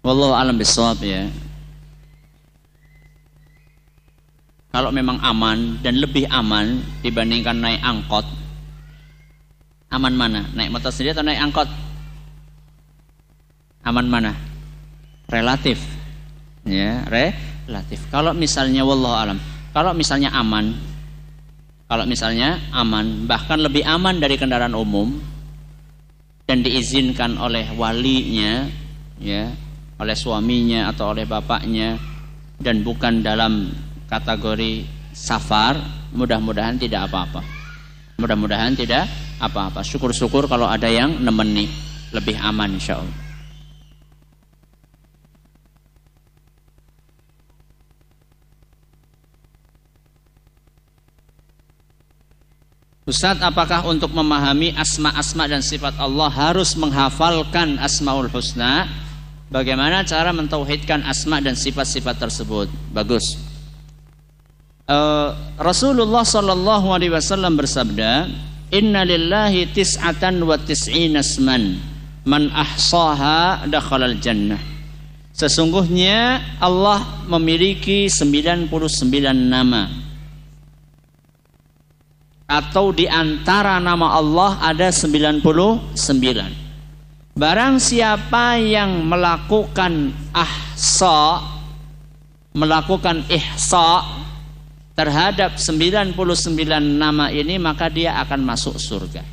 Wallahu alam bisawab ya. Kalau memang aman dan lebih aman dibandingkan naik angkot, aman mana? Naik motor sendiri atau naik angkot? Aman mana? Relatif. Ya relatif. Kalau misalnya wallahu alam kalau misalnya aman kalau misalnya aman bahkan lebih aman dari kendaraan umum dan diizinkan oleh walinya ya oleh suaminya atau oleh bapaknya dan bukan dalam kategori safar mudah-mudahan tidak apa-apa. Mudah-mudahan tidak apa-apa. Syukur-syukur kalau ada yang nemeni lebih aman insya Ustadz, apakah untuk memahami asma-asma dan sifat Allah harus menghafalkan asmaul husna? Bagaimana cara mentauhidkan asma dan sifat-sifat tersebut? Bagus. Uh, Rasulullah Shallallahu Alaihi Wasallam bersabda, Inna lillahi tis'atan wa asman man ahsaha dakhalal jannah. Sesungguhnya Allah memiliki 99 nama atau di antara nama Allah ada 99. Barang siapa yang melakukan ahsa melakukan ihsa terhadap 99 nama ini maka dia akan masuk surga.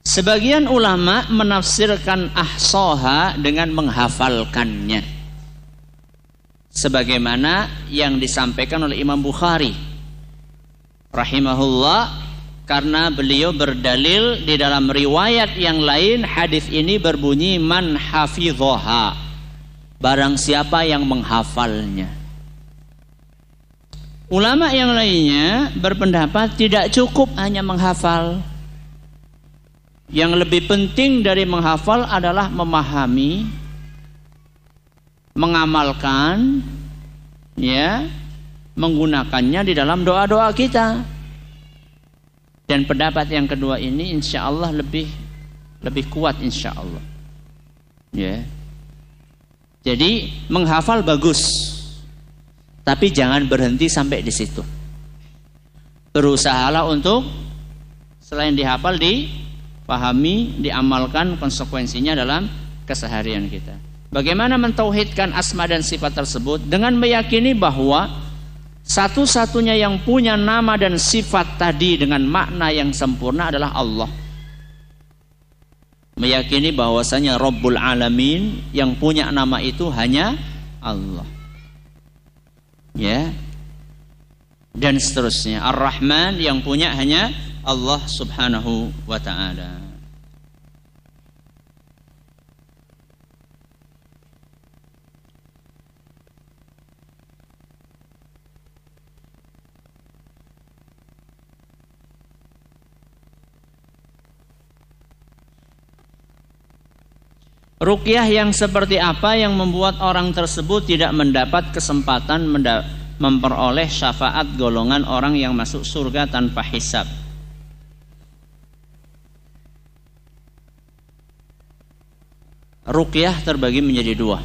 Sebagian ulama menafsirkan ahsoha dengan menghafalkannya. Sebagaimana yang disampaikan oleh Imam Bukhari. Rahimahullah karena beliau berdalil di dalam riwayat yang lain hadis ini berbunyi man hafidhoha. Barang siapa yang menghafalnya. Ulama yang lainnya berpendapat tidak cukup hanya menghafal. Yang lebih penting dari menghafal adalah memahami mengamalkan ya menggunakannya di dalam doa-doa kita. Dan pendapat yang kedua ini insya Allah lebih lebih kuat insya Allah. Ya. Jadi menghafal bagus, tapi jangan berhenti sampai di situ. Berusahalah untuk selain dihafal dipahami, diamalkan konsekuensinya dalam keseharian kita. Bagaimana mentauhidkan asma dan sifat tersebut dengan meyakini bahwa satu-satunya yang punya nama dan sifat tadi dengan makna yang sempurna adalah Allah. Meyakini bahwasanya Rabbul Alamin yang punya nama itu hanya Allah. Ya. Dan seterusnya. Ar-Rahman yang punya hanya Allah Subhanahu wa taala. Rukyah yang seperti apa yang membuat orang tersebut tidak mendapat kesempatan memperoleh syafaat golongan orang yang masuk surga tanpa hisab? ruqyah terbagi menjadi dua.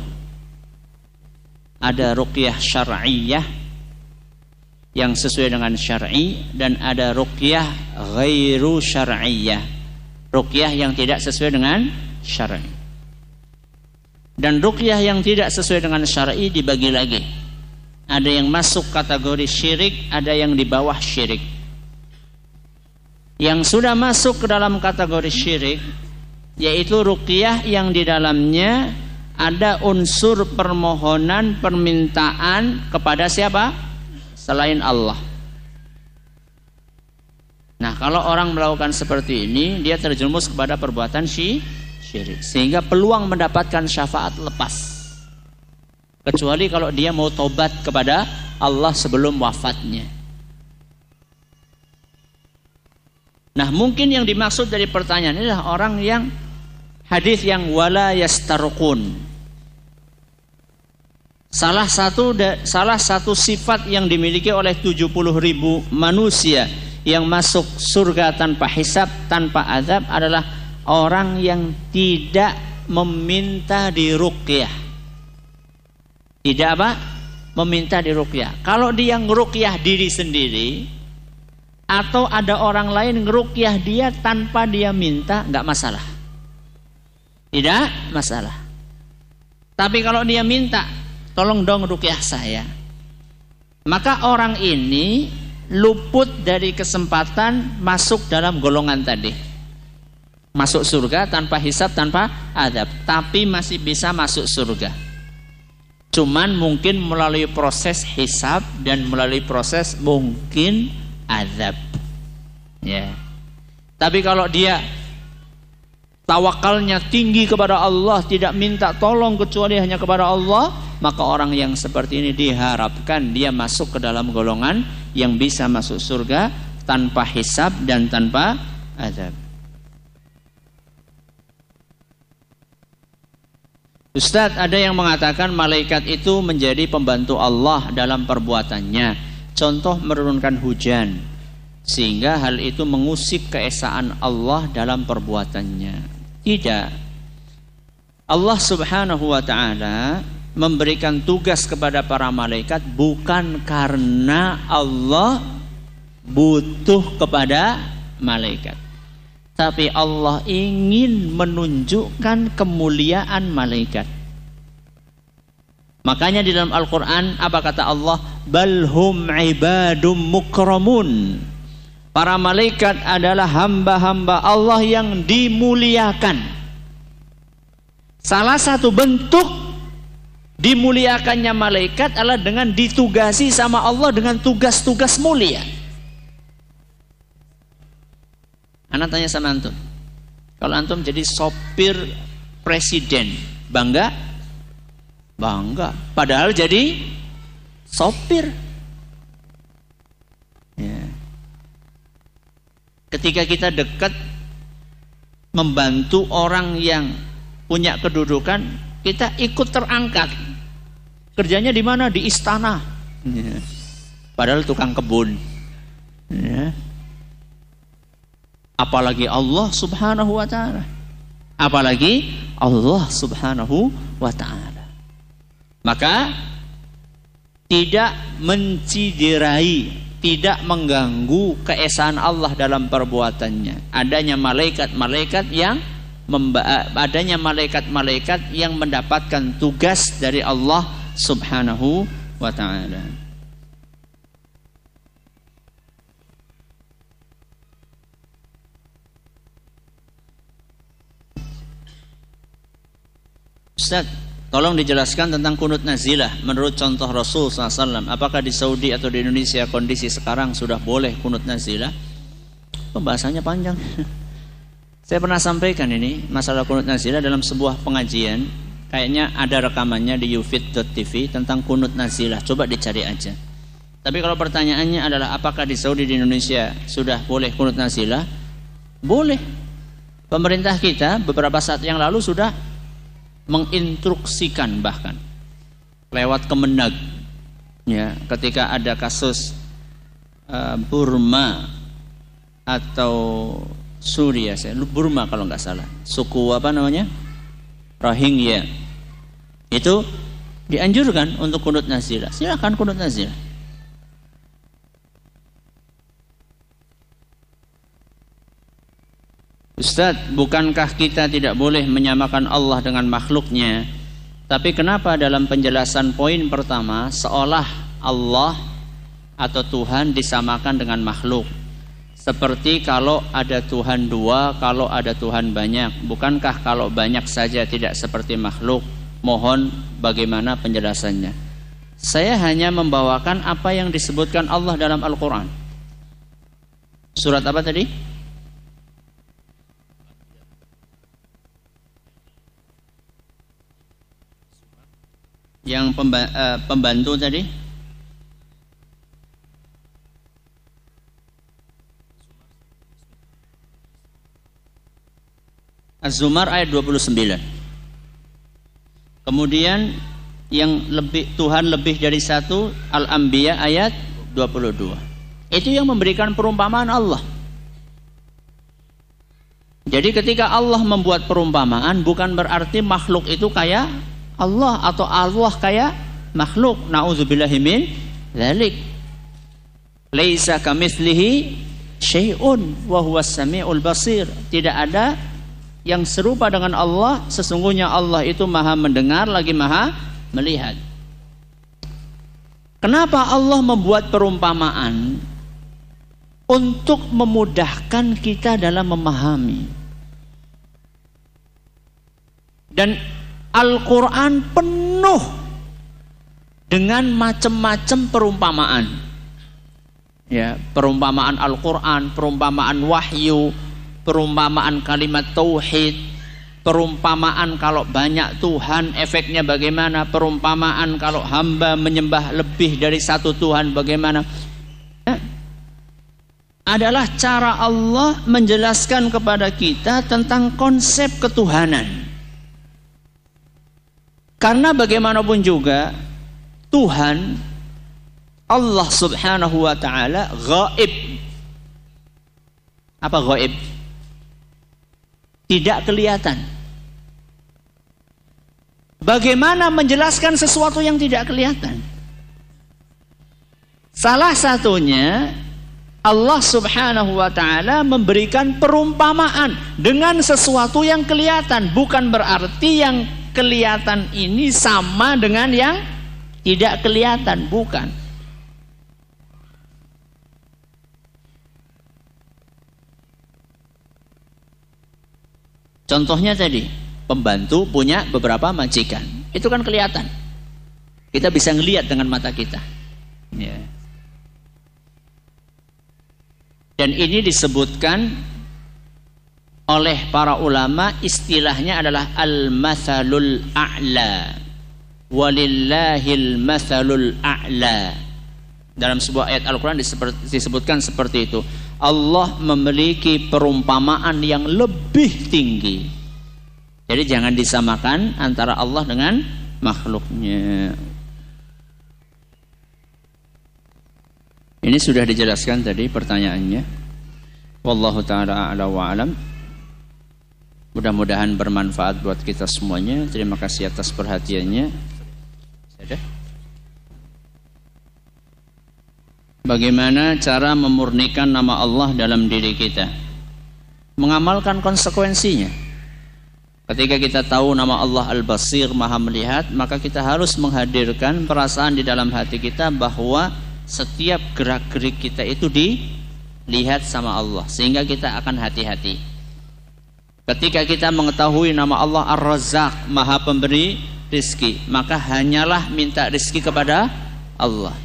Ada ruqyah syar'iyah yang sesuai dengan syar'i dan ada ruqyah ghairu syar'iyah. Ruqyah yang tidak sesuai dengan syar'i. Dan ruqyah yang tidak sesuai dengan syar'i dibagi lagi. Ada yang masuk kategori syirik, ada yang di bawah syirik. Yang sudah masuk ke dalam kategori syirik yaitu ruqyah yang di dalamnya ada unsur permohonan permintaan kepada siapa selain Allah. Nah, kalau orang melakukan seperti ini, dia terjerumus kepada perbuatan syirik, sehingga peluang mendapatkan syafaat lepas. Kecuali kalau dia mau tobat kepada Allah sebelum wafatnya. Nah, mungkin yang dimaksud dari pertanyaan ini adalah orang yang hadis yang wala yastarqun. Salah satu salah satu sifat yang dimiliki oleh 70 ribu manusia yang masuk surga tanpa hisab, tanpa azab adalah orang yang tidak meminta diruqyah. Tidak apa? Meminta diruqyah. Kalau dia ngeruqyah diri sendiri atau ada orang lain ngeruqyah dia tanpa dia minta, nggak masalah. Tidak masalah. Tapi kalau dia minta, tolong dong rukyah saya. Maka orang ini luput dari kesempatan masuk dalam golongan tadi. Masuk surga tanpa hisap, tanpa adab. Tapi masih bisa masuk surga. Cuman mungkin melalui proses hisap dan melalui proses mungkin adab. Ya. Tapi kalau dia tawakalnya tinggi kepada Allah, tidak minta tolong kecuali hanya kepada Allah, maka orang yang seperti ini diharapkan dia masuk ke dalam golongan yang bisa masuk surga tanpa hisab dan tanpa azab. Ustadz ada yang mengatakan malaikat itu menjadi pembantu Allah dalam perbuatannya. Contoh menurunkan hujan. Sehingga hal itu mengusik keesaan Allah dalam perbuatannya. Tidak. Allah Subhanahu wa taala memberikan tugas kepada para malaikat bukan karena Allah butuh kepada malaikat. Tapi Allah ingin menunjukkan kemuliaan malaikat. Makanya di dalam Al-Quran apa kata Allah? Balhum ibadum mukramun. Para malaikat adalah hamba-hamba Allah yang dimuliakan. Salah satu bentuk dimuliakannya malaikat adalah dengan ditugasi sama Allah dengan tugas-tugas mulia. Anak tanya sama antum. Kalau antum jadi sopir presiden, bangga? Bangga. Padahal jadi sopir. Ya. Ketika kita dekat membantu orang yang punya kedudukan, kita ikut terangkat. Kerjanya di mana? Di istana. Ya. Padahal tukang kebun. Ya. Apalagi Allah Subhanahu wa taala. Apalagi Allah Subhanahu wa taala. Maka tidak menciderai tidak mengganggu keesaan Allah dalam perbuatannya. Adanya malaikat-malaikat yang adanya malaikat-malaikat yang mendapatkan tugas dari Allah Subhanahu wa taala. Ustaz, Tolong dijelaskan tentang kunut nazilah menurut contoh Rasul SAW. Apakah di Saudi atau di Indonesia kondisi sekarang sudah boleh kunut nazilah? Pembahasannya panjang. <laughs> Saya pernah sampaikan ini masalah kunut nazilah dalam sebuah pengajian. Kayaknya ada rekamannya di ufit.tv tentang kunut nazilah. Coba dicari aja. Tapi kalau pertanyaannya adalah apakah di Saudi di Indonesia sudah boleh kunut nazilah? Boleh. Pemerintah kita beberapa saat yang lalu sudah menginstruksikan bahkan lewat Kemenag ya ketika ada kasus uh, Burma atau Suriah saya Burma kalau nggak salah suku apa namanya Rohingya. Itu dianjurkan untuk kunut nazilah. Silakan kunut nazilah. Ustadz, bukankah kita tidak boleh menyamakan Allah dengan makhluknya? Tapi kenapa dalam penjelasan poin pertama seolah Allah atau Tuhan disamakan dengan makhluk? Seperti kalau ada Tuhan dua, kalau ada Tuhan banyak. Bukankah kalau banyak saja tidak seperti makhluk? Mohon bagaimana penjelasannya? Saya hanya membawakan apa yang disebutkan Allah dalam Al-Quran. Surat apa tadi? Yang pemba uh, pembantu tadi? Az-Zumar ayat 29 kemudian yang lebih Tuhan lebih dari satu Al-Anbiya ayat 22 itu yang memberikan perumpamaan Allah. Jadi ketika Allah membuat perumpamaan bukan berarti makhluk itu kayak Allah atau Allah kayak makhluk. Nauzubillahi min dzalik. Laisa kamitslihi syai'un wa huwas samiul basir. Tidak ada yang serupa dengan Allah, sesungguhnya Allah itu Maha mendengar lagi Maha melihat. Kenapa Allah membuat perumpamaan? Untuk memudahkan kita dalam memahami. Dan Al-Quran penuh dengan macam-macam perumpamaan. Ya, perumpamaan Al-Quran, perumpamaan wahyu, perumpamaan kalimat tauhid, perumpamaan kalau banyak Tuhan efeknya bagaimana, perumpamaan kalau hamba menyembah lebih dari satu Tuhan bagaimana. Ya, adalah cara Allah menjelaskan kepada kita tentang konsep ketuhanan. Karena bagaimanapun juga Tuhan Allah Subhanahu wa taala gaib. Apa gaib? Tidak kelihatan. Bagaimana menjelaskan sesuatu yang tidak kelihatan? Salah satunya Allah Subhanahu wa taala memberikan perumpamaan dengan sesuatu yang kelihatan, bukan berarti yang kelihatan ini sama dengan yang tidak kelihatan, bukan. Contohnya tadi, pembantu punya beberapa majikan. Itu kan kelihatan. Kita bisa ngelihat dengan mata kita. Ya. Dan ini disebutkan oleh para ulama istilahnya adalah al-mathalul a'la. Walillahil mathalul a'la. Dalam sebuah ayat Al-Quran disebutkan seperti itu. Allah memiliki perumpamaan yang lebih tinggi. Jadi jangan disamakan antara Allah dengan makhluknya. Ini sudah dijelaskan tadi pertanyaannya. Wallahu ta'ala a'la Mudah-mudahan bermanfaat buat kita semuanya. Terima kasih atas perhatiannya. Bagaimana cara memurnikan nama Allah dalam diri kita? Mengamalkan konsekuensinya. Ketika kita tahu nama Allah Al-Basir, Maha Melihat, maka kita harus menghadirkan perasaan di dalam hati kita bahwa setiap gerak-gerik kita itu dilihat sama Allah sehingga kita akan hati-hati. Ketika kita mengetahui nama Allah Ar-Razzaq, Maha Pemberi rizki, maka hanyalah minta rizki kepada Allah.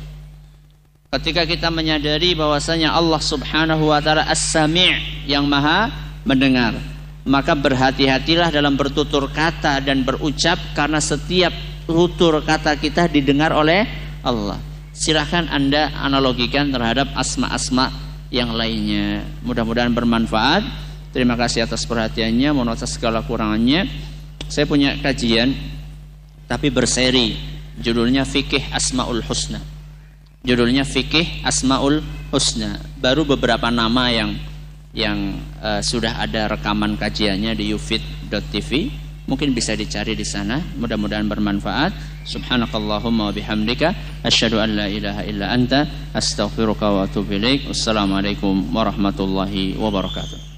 Ketika kita menyadari bahwasanya Allah Subhanahu wa taala As-Sami' yang Maha mendengar, maka berhati-hatilah dalam bertutur kata dan berucap karena setiap tutur kata kita didengar oleh Allah. Silahkan Anda analogikan terhadap asma-asma yang lainnya. Mudah-mudahan bermanfaat. Terima kasih atas perhatiannya, mohon atas segala kurangannya. Saya punya kajian tapi berseri. Judulnya Fikih Asmaul Husna. Judulnya Fikih Asmaul Husna. Baru beberapa nama yang yang uh, sudah ada rekaman kajiannya di ufit.tv mungkin bisa dicari di sana. Mudah-mudahan bermanfaat. Subhanakallahumma wa bihamdika asyhadu an la ilaha illa anta astaghfiruka wa atubu. Wassalamualaikum warahmatullahi wabarakatuh.